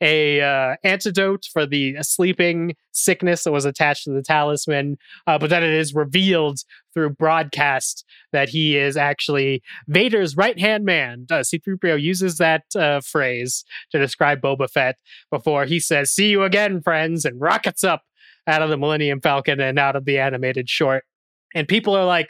a uh, antidote for the sleeping sickness that was attached to the talisman, uh, but then it is revealed through broadcast that he is actually Vader's right hand man. Uh, C3PO uses that uh, phrase to describe Boba Fett before he says, "See you again, friends," and rockets up out of the Millennium Falcon and out of the animated short. And people are like,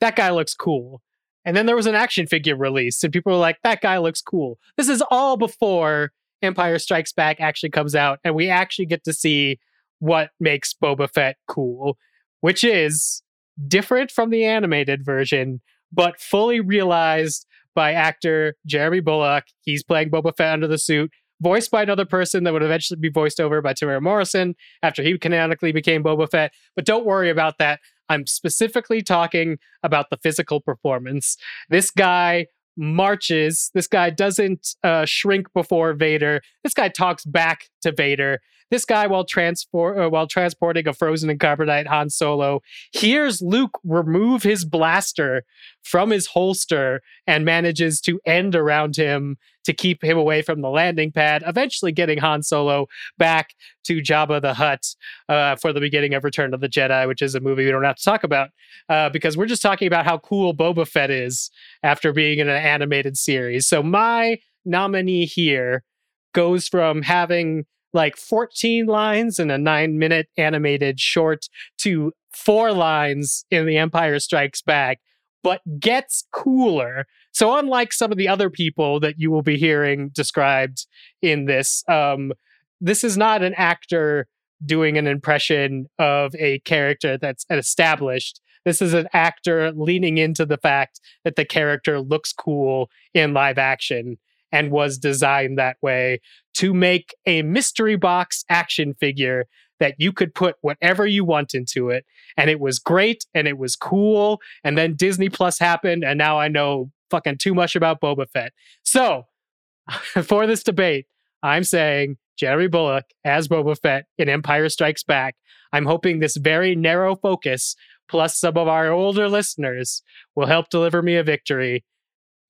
"That guy looks cool." And then there was an action figure released, and people were like, that guy looks cool. This is all before Empire Strikes Back actually comes out, and we actually get to see what makes Boba Fett cool, which is different from the animated version, but fully realized by actor Jeremy Bulloch. He's playing Boba Fett under the suit, voiced by another person that would eventually be voiced over by Temuera Morrison after he canonically became Boba Fett. But don't worry about that. I'm specifically talking about the physical performance. This guy marches. This guy doesn't uh, shrink before Vader. This guy talks back to Vader. This guy, while transport uh, while transporting a frozen and carbonite Han Solo, hears Luke remove his blaster from his holster and manages to end around him to keep him away from the landing pad, eventually getting Han Solo back to Jabba the Hutt uh, for the beginning of Return of the Jedi, which is a movie we don't have to talk about uh, because we're just talking about how cool Boba Fett is after being in an animated series. So my nominee here goes from having like 14 lines in a nine minute animated short to four lines in The Empire Strikes Back, but gets cooler. So, unlike some of the other people that you will be hearing described in this, um, this is not an actor doing an impression of a character that's established. This is an actor leaning into the fact that the character looks cool in live action and was designed that way to make a mystery box action figure that you could put whatever you want into it. And it was great and it was cool. And then Disney Plus happened. And now I know fucking too much about Boba Fett. So for this debate, I'm saying Jeremy Bulloch as Boba Fett in Empire Strikes Back. I'm hoping this very narrow focus, plus some of our older listeners, will help deliver me a victory.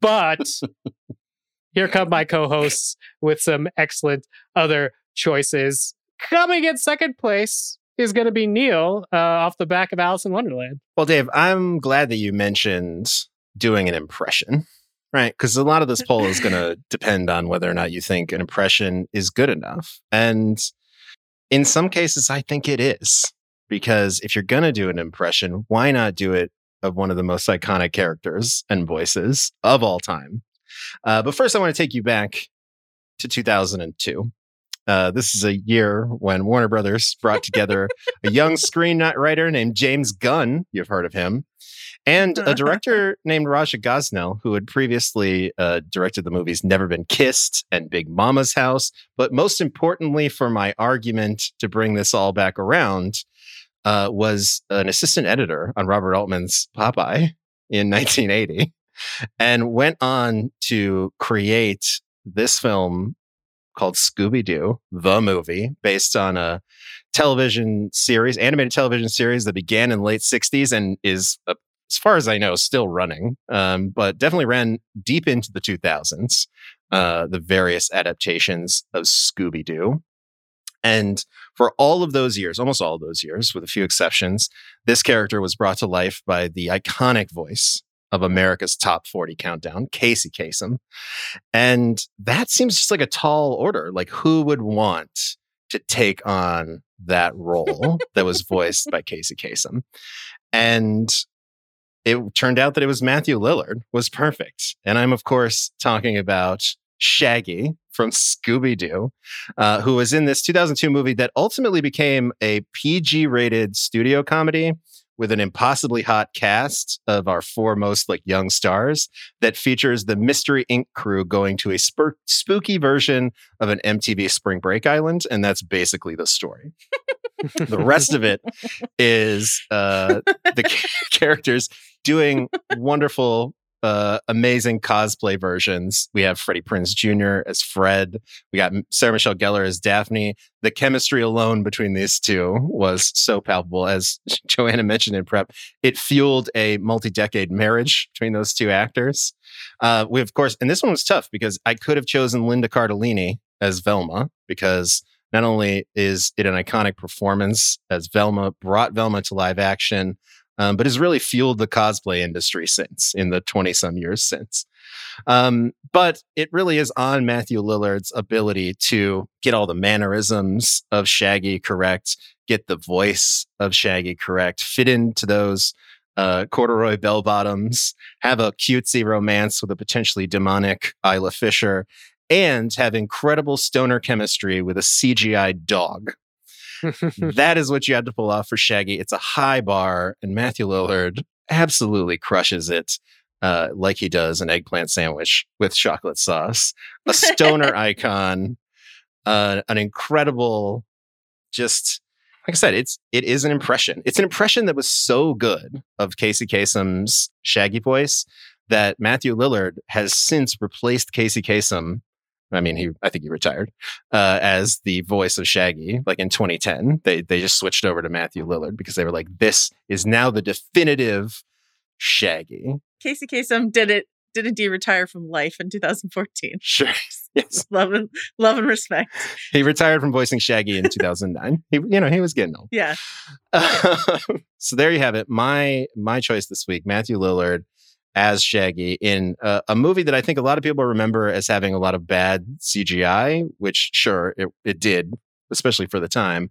But here come my co-hosts with some excellent other choices. Coming in second place is going to be Neil uh, off the back of Alice in Wonderland. Well, Dave, I'm glad that you mentioned doing an impression, right? Because a lot of this poll is going to depend on whether or not you think an impression is good enough. And in some cases, I think it is. Because if you're going to do an impression, why not do it of one of the most iconic characters and voices of all time? Uh, but first, I want to take you back to 2002. Uh, this is a year when Warner Brothers brought together a young screenwriter named James Gunn. You've heard of him. And a director named Raja Gosnell, who had previously uh, directed the movies Never Been Kissed and Big Momma's House. But most importantly, for my argument to bring this all back around, uh, was an assistant editor on Robert Altman's Popeye in 1980 and went on to create this film called Scooby Doo, the movie, based on a television series, animated television series that began in the late 60s and is, uh, as far as I know, still running, um, but definitely ran deep into the 2000s, uh, the various adaptations of Scooby Doo. And for all of those years, almost all of those years, with a few exceptions, this character was brought to life by the iconic voice of America's top 40 countdown, Casey Kasem. And that seems just like a tall order. Like, who would want to take on that role that was voiced by Casey Kasem? And it turned out that it was Matthew Lillard was perfect. And I'm, of course, talking about Shaggy from Scooby Doo, uh, who was in this 2002 movie that ultimately became a PG rated studio comedy with an impossibly hot cast of our four most like young stars that features the Mystery Inc. crew going to a sp- spooky version of an MTV Spring Break Island, and that's basically the story. the rest of it is uh, the characters doing wonderful uh, amazing cosplay versions. We have Freddie Prinze Jr. as Fred. We got Sarah Michelle Gellar as Daphne. The chemistry alone between these two was so palpable. As Joanna mentioned in prep, it fueled a multi-decade marriage between those two actors. Uh, we, of course, and this one was tough because I could have chosen Linda Cardellini as Velma because not only is it an iconic performance as Velma, brought Velma to live action, um, but has really fueled the cosplay industry since in the 20 some years since. Um, but it really is on Matthew Lillard's ability to get all the mannerisms of Shaggy correct, get the voice of Shaggy correct, fit into those uh, corduroy bell bottoms, have a cutesy romance with a potentially demonic Isla Fisher, and have incredible stoner chemistry with a CGI dog that is what you had to pull off for Shaggy. It's a high bar, and Matthew Lillard absolutely crushes it. Uh, like he does an eggplant sandwich with chocolate sauce, a stoner icon, uh, an incredible, just like I said, it's it is an impression. It's an impression that was so good of Casey Kasem's Shaggy voice that Matthew Lillard has since replaced Casey Kasem I mean, he I think he retired uh, as the voice of Shaggy. Like in 2010, they they just switched over to Matthew Lillard because they were like, this is now the definitive Shaggy. Casey Kasem did it didn't he retire from life in 2014? Sure. Yes. love and love and respect. He retired from voicing Shaggy in 2009. he, you know, he was getting old. Yeah. so there you have it. My my choice this week, Matthew Lillard as Shaggy in a, a, movie that I think a lot of people remember as having a lot of bad CGI, which sure it, it did, especially for the time.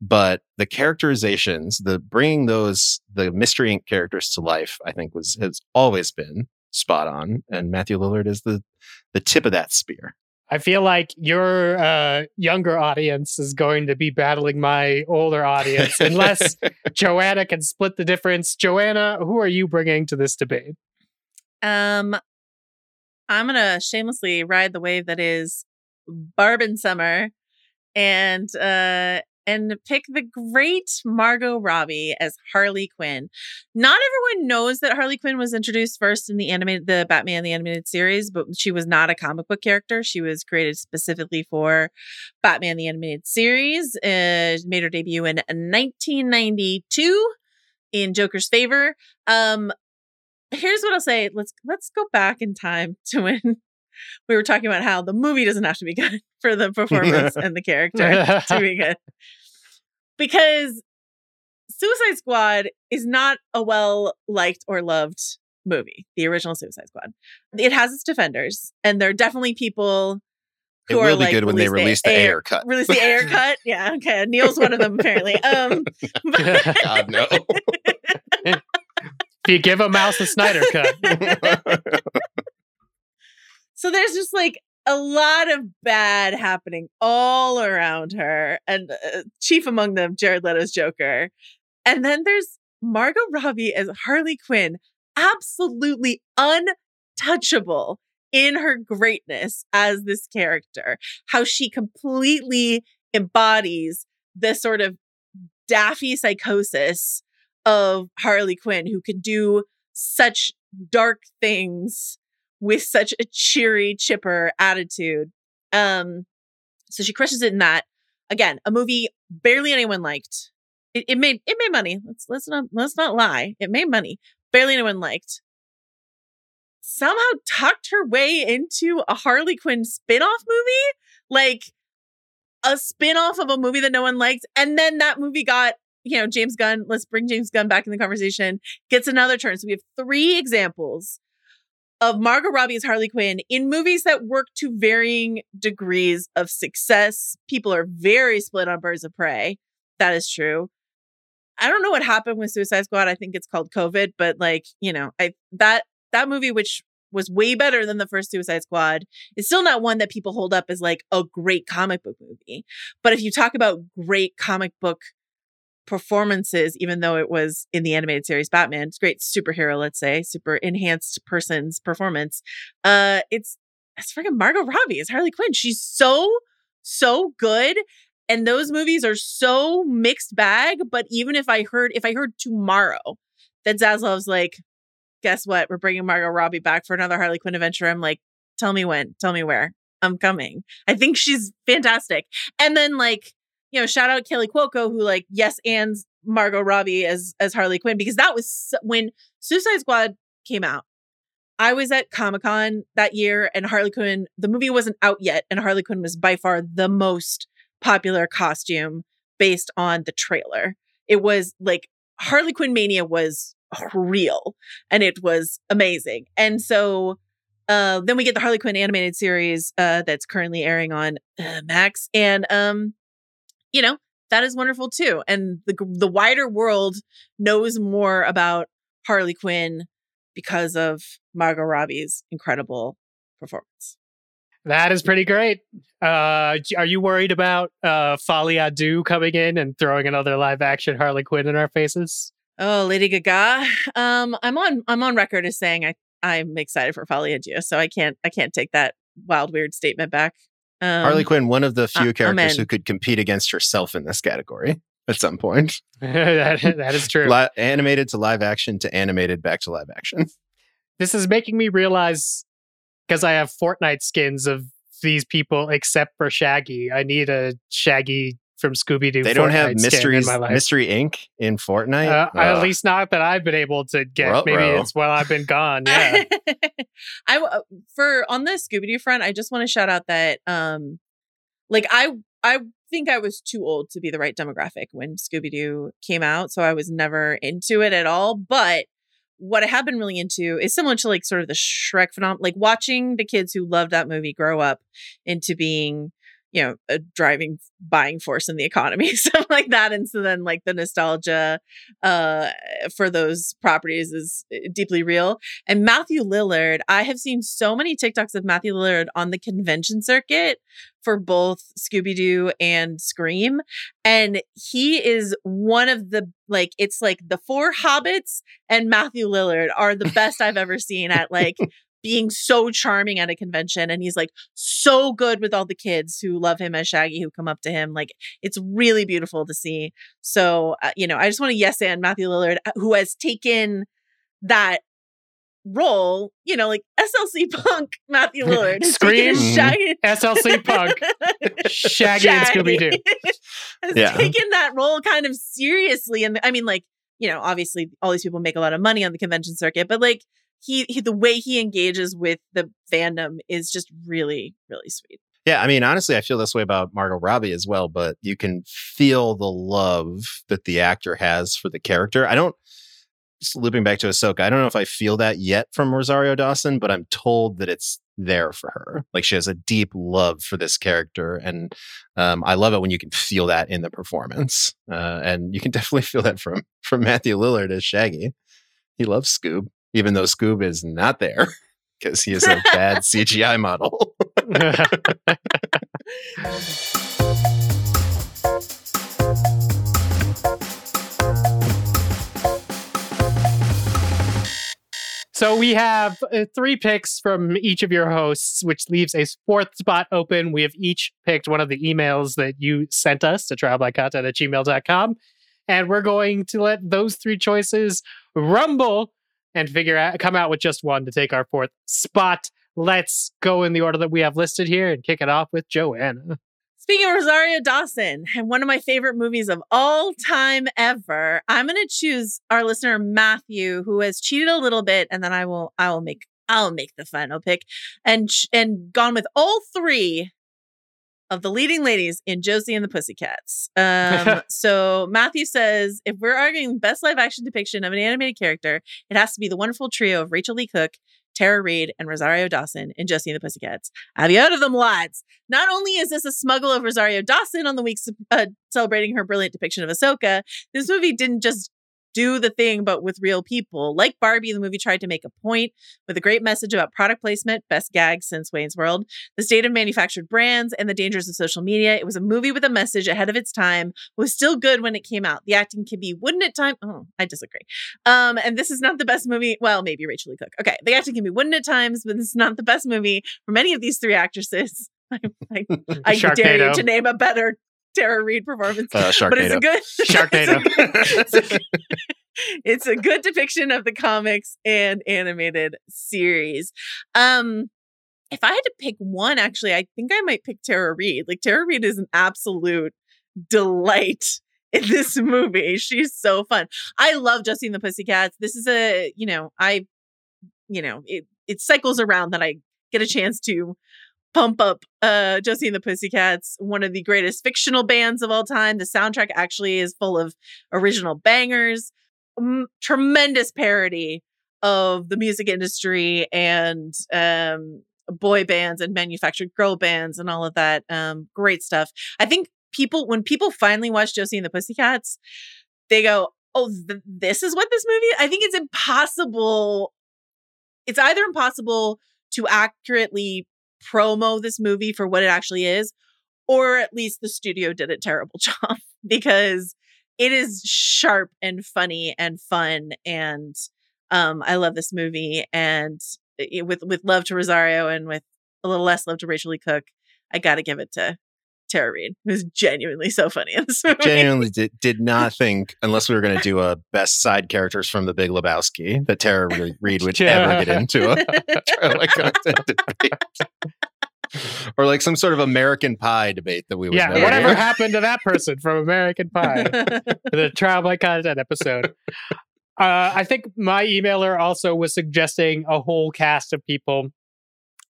But the characterizations, the bringing those the Mystery Inc. characters to life, I think was has always been spot on, and Matthew Lillard is the the tip of that spear. I feel like your uh, younger audience is going to be battling my older audience unless Joanna can split the difference. Joanna, who are you bringing to this debate? Um, I'm gonna shamelessly ride the wave that is Barb and Summer, and uh, and pick the great Margot Robbie as Harley Quinn. Not everyone knows that Harley Quinn was introduced first in the animated, the Batman the animated series, but she was not a comic book character. She was created specifically for Batman the animated series. Uh, made her debut in 1992 in Joker's Favor. Um, here's what I'll say. Let's let's go back in time to when we were talking about how the movie doesn't have to be good for the performance and the character to be good. Because Suicide Squad is not a well liked or loved movie, the original Suicide Squad. It has its defenders, and there are definitely people who it will be like, good when they release the, the Ayer cut. Release the Ayer cut. Yeah. Okay. Neil's one of them apparently. Um, but- God no. If you give a mouse a Snyder cut. so there's just like a lot of bad happening all around her, and uh, chief among them, Jared Leto's Joker. And then there's Margot Robbie as Harley Quinn, absolutely untouchable in her greatness as this character. How she completely embodies this sort of daffy psychosis of Harley Quinn who could do such dark things with such a cheery, chipper attitude. Um, so she crushes it in that. Again, a movie barely anyone liked. It, it made it made money. Let's let's not let's not lie. It made money. Barely anyone liked. Somehow tucked her way into a Harley Quinn spin-off movie, like a spin-off of a movie that no one liked, and then that movie got you know, James Gunn, let's bring James Gunn back in the conversation, gets another turn. So we have three examples of Margot Robbie as Harley Quinn in movies that work to varying degrees of success. People are very split on Birds of Prey. That is true. I don't know what happened with Suicide Squad. I think it's called COVID, but like, you know, I that that movie which was way better than the first Suicide Squad is still not one that people hold up as like a great comic book movie. But if you talk about great comic book performances, even though it was in the animated series Batman, it's great superhero, let's say, super enhanced person's performance. Uh, it's it's freaking Margot Robbie as Harley Quinn. She's so so good. And those movies are so mixed bag. But even if I heard, if I heard tomorrow that Zaslav's like, guess what? We're bringing Margot Robbie back for another Harley Quinn adventure. I'm like, tell me when, tell me where. I'm coming. I think she's fantastic. And then like you know, shout out Kaley Cuoco, who like yes and Margot Robbie as as Harley Quinn because that was when Suicide Squad came out. I was at Comic Con that year, and Harley Quinn. The movie wasn't out yet, and Harley Quinn was by far the most popular costume based on the trailer. It was like Harley Quinn mania was real, and it was amazing. And so uh, then we get the Harley Quinn animated series uh, that's currently airing on uh, Max, and um, you know, that is wonderful too. And the the wider world knows more about Harley Quinn because of Margot Robbie's incredible performance. That is pretty great. Uh, are you worried about uh, Folie à Deux coming in and throwing another live action Harley Quinn in our faces? Oh, Lady Gaga. Um, I'm on I'm on record as saying I I'm excited for Folie à Deux, so I can't I can't take that wild weird statement back. Um, Harley Quinn, one of the few uh, characters who could compete against herself in this category at some point. that, that is true. La- animated to live action to animated back to live action. This is making me realize because I have Fortnite skins of these people except for Shaggy. I need a Shaggy from Scooby Doo. They don't have mysteries, Mystery Inc. in Fortnite. Uh, uh, at least not that I've been able to get. Ruh-roh. Maybe it's while I've been gone. Yeah. I uh, for on the Scooby Doo front, I just want to shout out that um, like I I think I was too old to be the right demographic when Scooby Doo came out, so I was never into it at all. But what I have been really into is similar to like sort of the Shrek phenomenon, like watching the kids who loved that movie grow up into being you know a driving buying force in the economy stuff like that. And so then like the nostalgia uh for those properties is eh, deeply real. And matthew lillard i have seen so many tiktoks of matthew lillard on the convention circuit for both scooby-doo and scream. And he is one of the like it's like the four hobbits and matthew lillard are the best i've ever seen at like being so charming at a convention and he's like so good with all the kids who love him as Shaggy who come up to him like it's really beautiful to see so uh, you know I just want to yes and Matthew Lillard uh, who has taken that role you know like SLC Punk Matthew Lillard Scream Shaggy SLC Punk Shaggy, Shaggy. and Scooby Doo has yeah. taken that role kind of seriously and I mean like you know obviously all these people make a lot of money on the convention circuit but like he, he the way he engages with the fandom is just really really sweet. Yeah, I mean, honestly, I feel this way about Margot Robbie as well, but you can feel the love that the actor has for the character. I don't, just looping back to Ahsoka, I don't know if I feel that yet from Rosario Dawson, but I'm told that it's there for her. Like she has a deep love for this character. And um, I love it when you can feel that in the performance. Uh, and you can definitely feel that from, from Matthew Lillard as Shaggy. He loves Scoob even though Scoob is not there because he is a bad CGI model. So we have uh, three picks from each of your hosts, which leaves a fourth spot open. We have each picked one of the emails that you sent us to trialbycontent at gmail.com. And we're going to let those three choices rumble and figure out come out with just one to take our fourth spot. Let's go in the order that we have listed here and kick it off with Joanna. Speaking of Rosario Dawson, and one of my favorite movies of all time ever, I'm going to choose our listener Matthew, who has cheated a little bit, and then I will I will make I'll make the final pick, and and gone with all three of the leading ladies in Josie and the Pussycats. Um, so Matthew says if we're arguing best live action depiction of an animated character, it has to be the wonderful trio of Rachael Leigh Cook, Tara Reid, and Rosario Dawson in Josie and the Pussycats. Have you heard of them, lads? Not only is this a smuggle of Rosario Dawson on the week uh, celebrating her brilliant depiction of Ahsoka, this movie didn't just do the thing, but with real people. Like Barbie, the movie tried to make a point with a great message about product placement, best gag since Wayne's World, the state of manufactured brands, and the dangers of social media. It was a movie with a message ahead of its time, was still good when it came out. The acting can be wooden at times. Oh, I disagree. Um, and this is not the best movie. Well, maybe Rachael Leigh Cook. Okay, the acting can be wooden at times, but this is not the best movie for any of these three actresses. I, I, I dare you to name a better Tara Reid performance. Uh, but it's a good Sharknado. it's, a good, it's a good depiction of the comics and animated series. Um, if I had to pick one, actually, I think I might pick Tara Reid. Like Tara Reid is an absolute delight in this movie. She's so fun. I love and the Pussycats. This is a, you know, I, you know, it it cycles around that I get a chance to pump up uh Josie and the Pussycats, one of the greatest fictional bands of all time. The soundtrack actually is full of original bangers, m- tremendous parody of the music industry and um boy bands and manufactured girl bands and all of that um great stuff. I think people when people finally watch Josie and the Pussycats, they go, "Oh, th- this is what this movie." I think it's impossible it's either impossible to accurately promo this movie for what it actually is, or at least the studio did a terrible job because it is sharp and funny and fun and um I love this movie and it, with with love to Rosario and with a little less love to Rachael Leigh Cook, I got to give it to Tara Reid, who's genuinely so funny in this movie. Genuinely did, did not think, unless we were going to do a best side characters from the Big Lebowski, that Tara Reid would ever get into a trial by content debate. or like some sort of American Pie debate that we would yeah, never whatever hear. happened to that person from American Pie? the trial by content episode. Uh, I think my emailer also was suggesting a whole cast of people,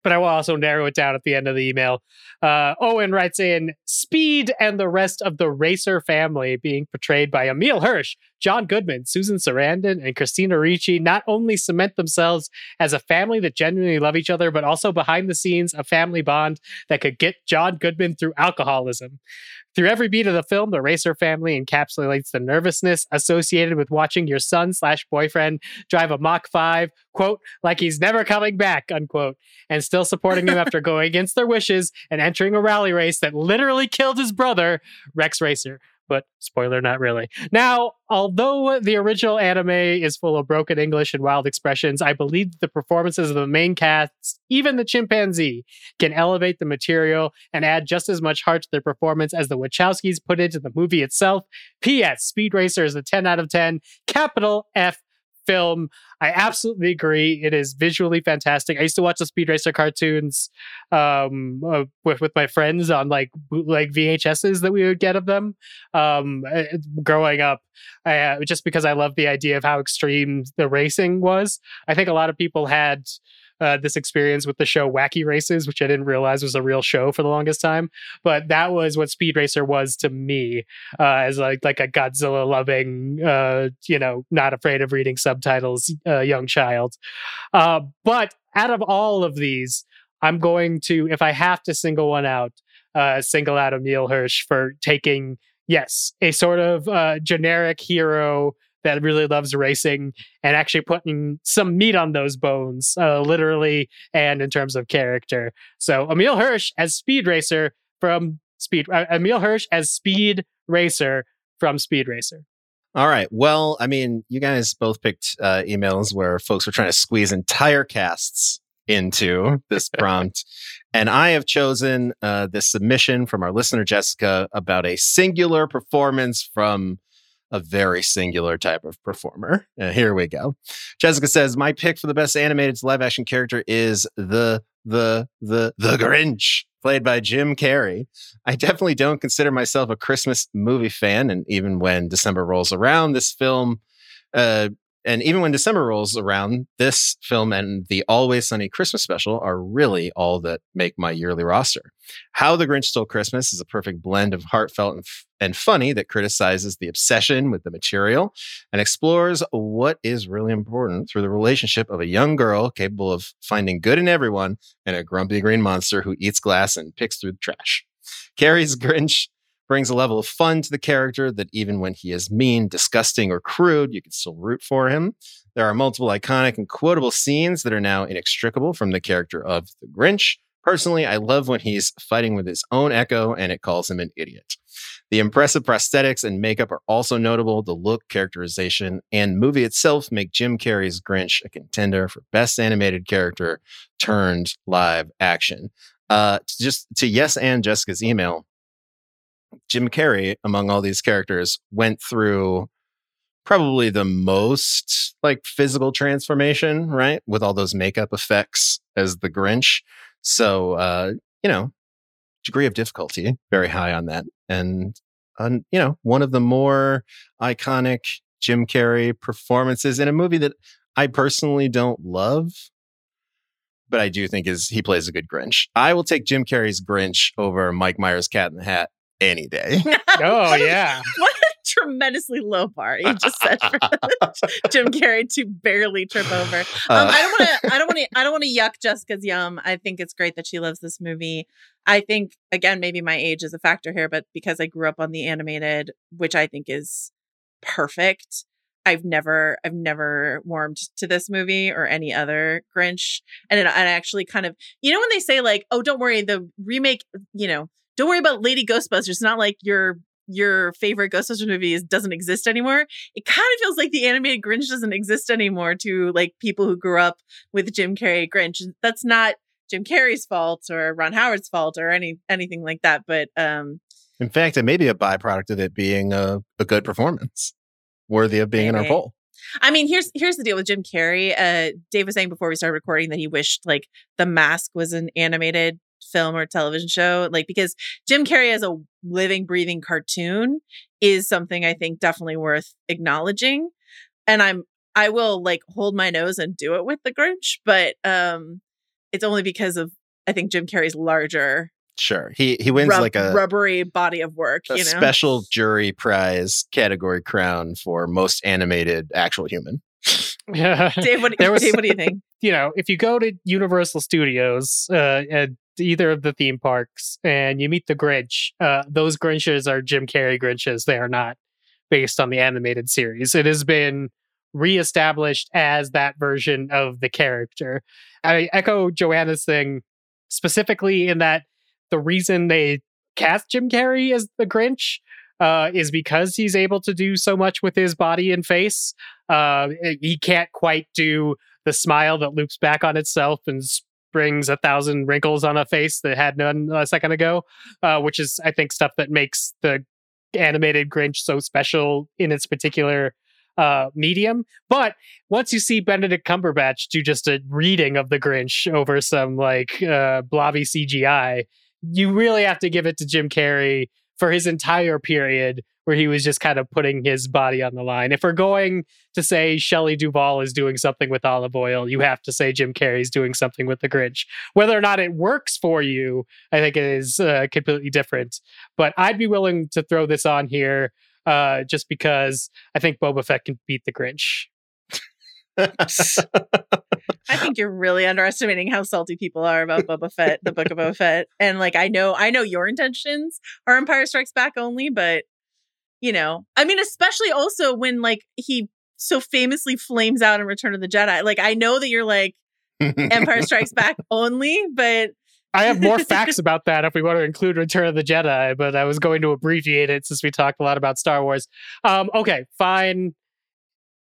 but I will also narrow it down at the end of the email. Uh, Owen writes in Speed and the rest of the Racer family being portrayed by Emile Hirsch, John Goodman, Susan Sarandon, and Christina Ricci not only cement themselves as a family that genuinely love each other, but also behind the scenes a family bond that could get John Goodman through alcoholism. Through every beat of the film, the Racer family encapsulates the nervousness associated with watching your son slash boyfriend drive a Mach 5, quote, like he's never coming back, unquote, and still supporting him after going against their wishes and entering a rally race that literally killed his brother, Rex Racer. But spoiler, not really. Now, although the original anime is full of broken English and wild expressions, I believe the performances of the main cast, even the chimpanzee, can elevate the material and add just as much heart to their performance as the Wachowskis put into the movie itself. P.S. Speed Racer is a 10 out of 10, capital F film. I absolutely agree. It is visually fantastic. I used to watch the Speed Racer cartoons um, uh, with with my friends on like like VHSs that we would get of them um, uh, growing up. I, uh, just because I love the idea of how extreme the racing was. I think a lot of people had uh, this experience with the show Wacky Races, which I didn't realize was a real show for the longest time. But that was what Speed Racer was to me, uh, as like like a Godzilla loving, uh, you know, not afraid of reading subtitles, uh, young child. Uh, but out of all of these, I'm going to, if I have to single one out, uh, single out Emile Hirsch for taking yes a sort of uh, generic hero that really loves racing and actually putting some meat on those bones, uh, literally and in terms of character. So Emile Hirsch as Speed Racer from Speed, uh, Emile Hirsch as Speed Racer from Speed Racer. All right. Well, I mean, you guys both picked uh, emails where folks were trying to squeeze entire casts into this prompt. and I have chosen uh, this submission from our listener, Jessica, about a singular performance from a very singular type of performer. Uh, here we go. Jessica says, My pick for the best animated live action character is the, the, the, the Grinch, played by Jim Carrey. I definitely don't consider myself a Christmas movie fan. And even when December rolls around, this film, uh, and even when December rolls around, this film and the Always Sunny Christmas special are really all that make my yearly roster. How the Grinch Stole Christmas is a perfect blend of heartfelt and, f- and funny that criticizes the obsession with the material and explores what is really important through the relationship of a young girl capable of finding good in everyone and a grumpy green monster who eats glass and picks through the trash. Carrey's Grinch brings a level of fun to the character that even when he is mean, disgusting, or crude, you can still root for him. There are multiple iconic and quotable scenes that are now inextricable from the character of the Grinch. Personally, I love when he's fighting with his own echo and it calls him an idiot. The impressive prosthetics and makeup are also notable. The look, characterization, and movie itself make Jim Carrey's Grinch a contender for best animated character turned live action. Uh, just to yes and Jessica's email, Jim Carrey, among all these characters, went through probably the most like physical transformation, right? With all those makeup effects as the Grinch. So, uh, you know, degree of difficulty very high on that. And, uh, you know, one of the more iconic Jim Carrey performances in a movie that I personally don't love, but I do think is he plays a good Grinch. I will take Jim Carrey's Grinch over Mike Myers' Cat in the Hat any day. Oh yeah. what a tremendously low bar you just said for Jim Carrey to barely trip over. Um, Uh, I don't want to. I don't want to. I don't want to yuck Jessica's yum. I think it's great that she loves this movie. I think again, maybe my age is a factor here, but because I grew up on the animated, which I think is perfect. I've never, I've never warmed to this movie or any other Grinch, and it, and I actually kind of, you know, when they say like, "Oh, don't worry, the remake," you know, don't worry about Lady Ghostbusters. It's not like your your favorite Ghostbusters movie is, doesn't exist anymore. It kind of feels like the animated Grinch doesn't exist anymore to like people who grew up with Jim Carrey Grinch. That's not Jim Carrey's fault or Ron Howard's fault or any anything like that. But um, in fact, it may be a byproduct of it being a, a good performance, worthy of being in our poll. I mean, here's here's the deal with Jim Carrey. Uh, Dave was saying before we started recording that he wished like The Mask was an animated film or television show, like because Jim Carrey as a living, breathing cartoon is something I think definitely worth acknowledging. And I'm I will like hold my nose and do it with the Grinch, but um, it's only because of I think Jim Carrey's larger Sure, he he wins rub- like a, rubbery body of work. a You know, special jury prize category crown for most animated actual human. Yeah. Dave, what, There was- Dave, what do you think? you know, if you go to Universal Studios uh, at either of the theme parks and you meet the Grinch, uh, those Grinches are Jim Carrey Grinches. They are not based on the animated series. It has been reestablished as that version of the character. I echo Joanna's thing specifically in that the reason they cast Jim Carrey as the Grinch uh, is because he's able to do so much with his body and face. Uh, he can't quite do the smile that loops back on itself and springs a thousand wrinkles on a face that had none a second ago, uh, which is, I think, stuff that makes the animated Grinch so special in its particular uh, medium. But once you see Benedict Cumberbatch do just a reading of the Grinch over some like uh, blobby CGI, you really have to give it to Jim Carrey for his entire period where he was just kind of putting his body on the line. If we're going to say Shelley Duvall is doing something with Olive Oyl, you have to say Jim Carrey's doing something with the Grinch. Whether or not it works for you, I think it is uh, completely different. But I'd be willing to throw this on here uh, just because I think Boba Fett can beat the Grinch. I think you're really underestimating how salty people are about Boba Fett, the book of Boba Fett. And like I know I know your intentions are Empire Strikes Back only, but you know, I mean, especially also when like he so famously flames out in Return of the Jedi. Like I know that you're like Empire Strikes Back only, but I have more facts about that if we want to include Return of the Jedi, but I was going to abbreviate it since we talked a lot about Star Wars. Um, okay, fine.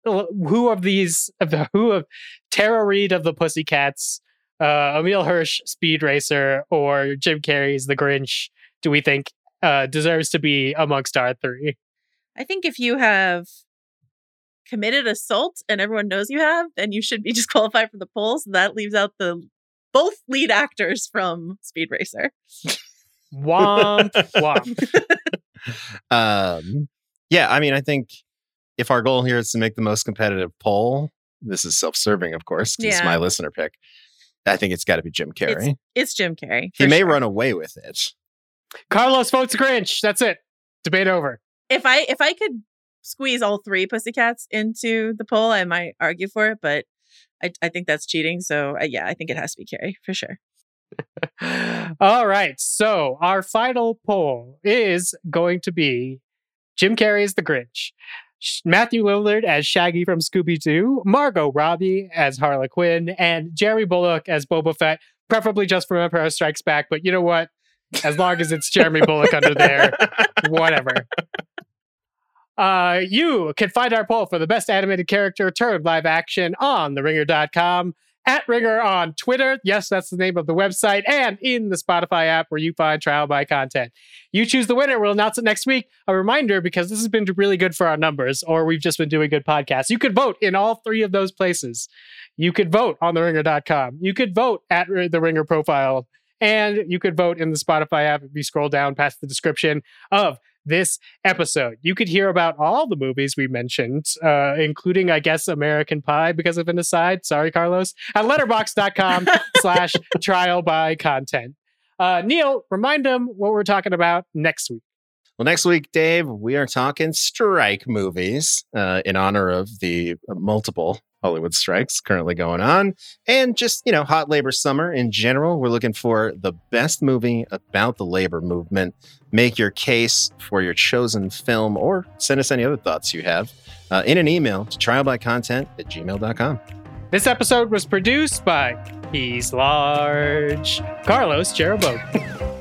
Who of these, of the who of Tara Reid of the Pussycats, uh, Emile Hirsch, Speed Racer, or Jim Carrey's The Grinch, do we think uh, deserves to be amongst our three? I think if you have committed assault and everyone knows you have, then you should be disqualified from the polls. That leaves out the both lead actors from Speed Racer. Womp womp. um, yeah, I mean, I think if our goal here is to make the most competitive poll, this is self-serving, of course, because it's Yeah. my listener pick. I think it's got to be Jim Carrey. It's Jim Carrey. he may sure. run away with it. Carlos votes Grinch. That's it. Debate over. If I if I could squeeze all three pussycats into the poll, I might argue for it, but I, I think that's cheating. So uh, yeah, I think it has to be Carrey for sure. All right. So our final poll is going to be Jim Carrey as the Grinch, Matthew Lillard as Shaggy from Scooby Doo, Margot Robbie as Harley Quinn, and Jerry Bulloch as Boba Fett, preferably just from Empire Strikes Back. But you know what? As long as it's Jeremy Bulloch under there, whatever. Uh, you can find our poll for the best animated character turned live action on theringer.com, at Ringer on Twitter. Yes, that's the name of the website, and in the Spotify app where you find trial by content. You choose the winner. We'll announce it next week. A reminder because this has been really good for our numbers, or we've just been doing good podcasts. You could vote in all three of those places. You could vote on theringer.com. You could vote at the Ringer profile, and you could vote in the Spotify app if you scroll down past the description of this episode. You could hear about all the movies we mentioned, uh, including, I guess, American Pie because of an aside. Sorry, Carlos. At letterboxd.com slash trial by content. Uh, Neil, remind them what we're talking about next week. Well, next week, Dave, we are talking strike movies uh, in honor of the multiple Hollywood strikes currently going on. And just, you know, hot labor summer in general. We're looking for the best movie about the labor movement. Make your case for your chosen film or send us any other thoughts you have uh, in an email to trialbycontent at gmail.com. This episode was produced by He's Large, Carlos Chiriboga,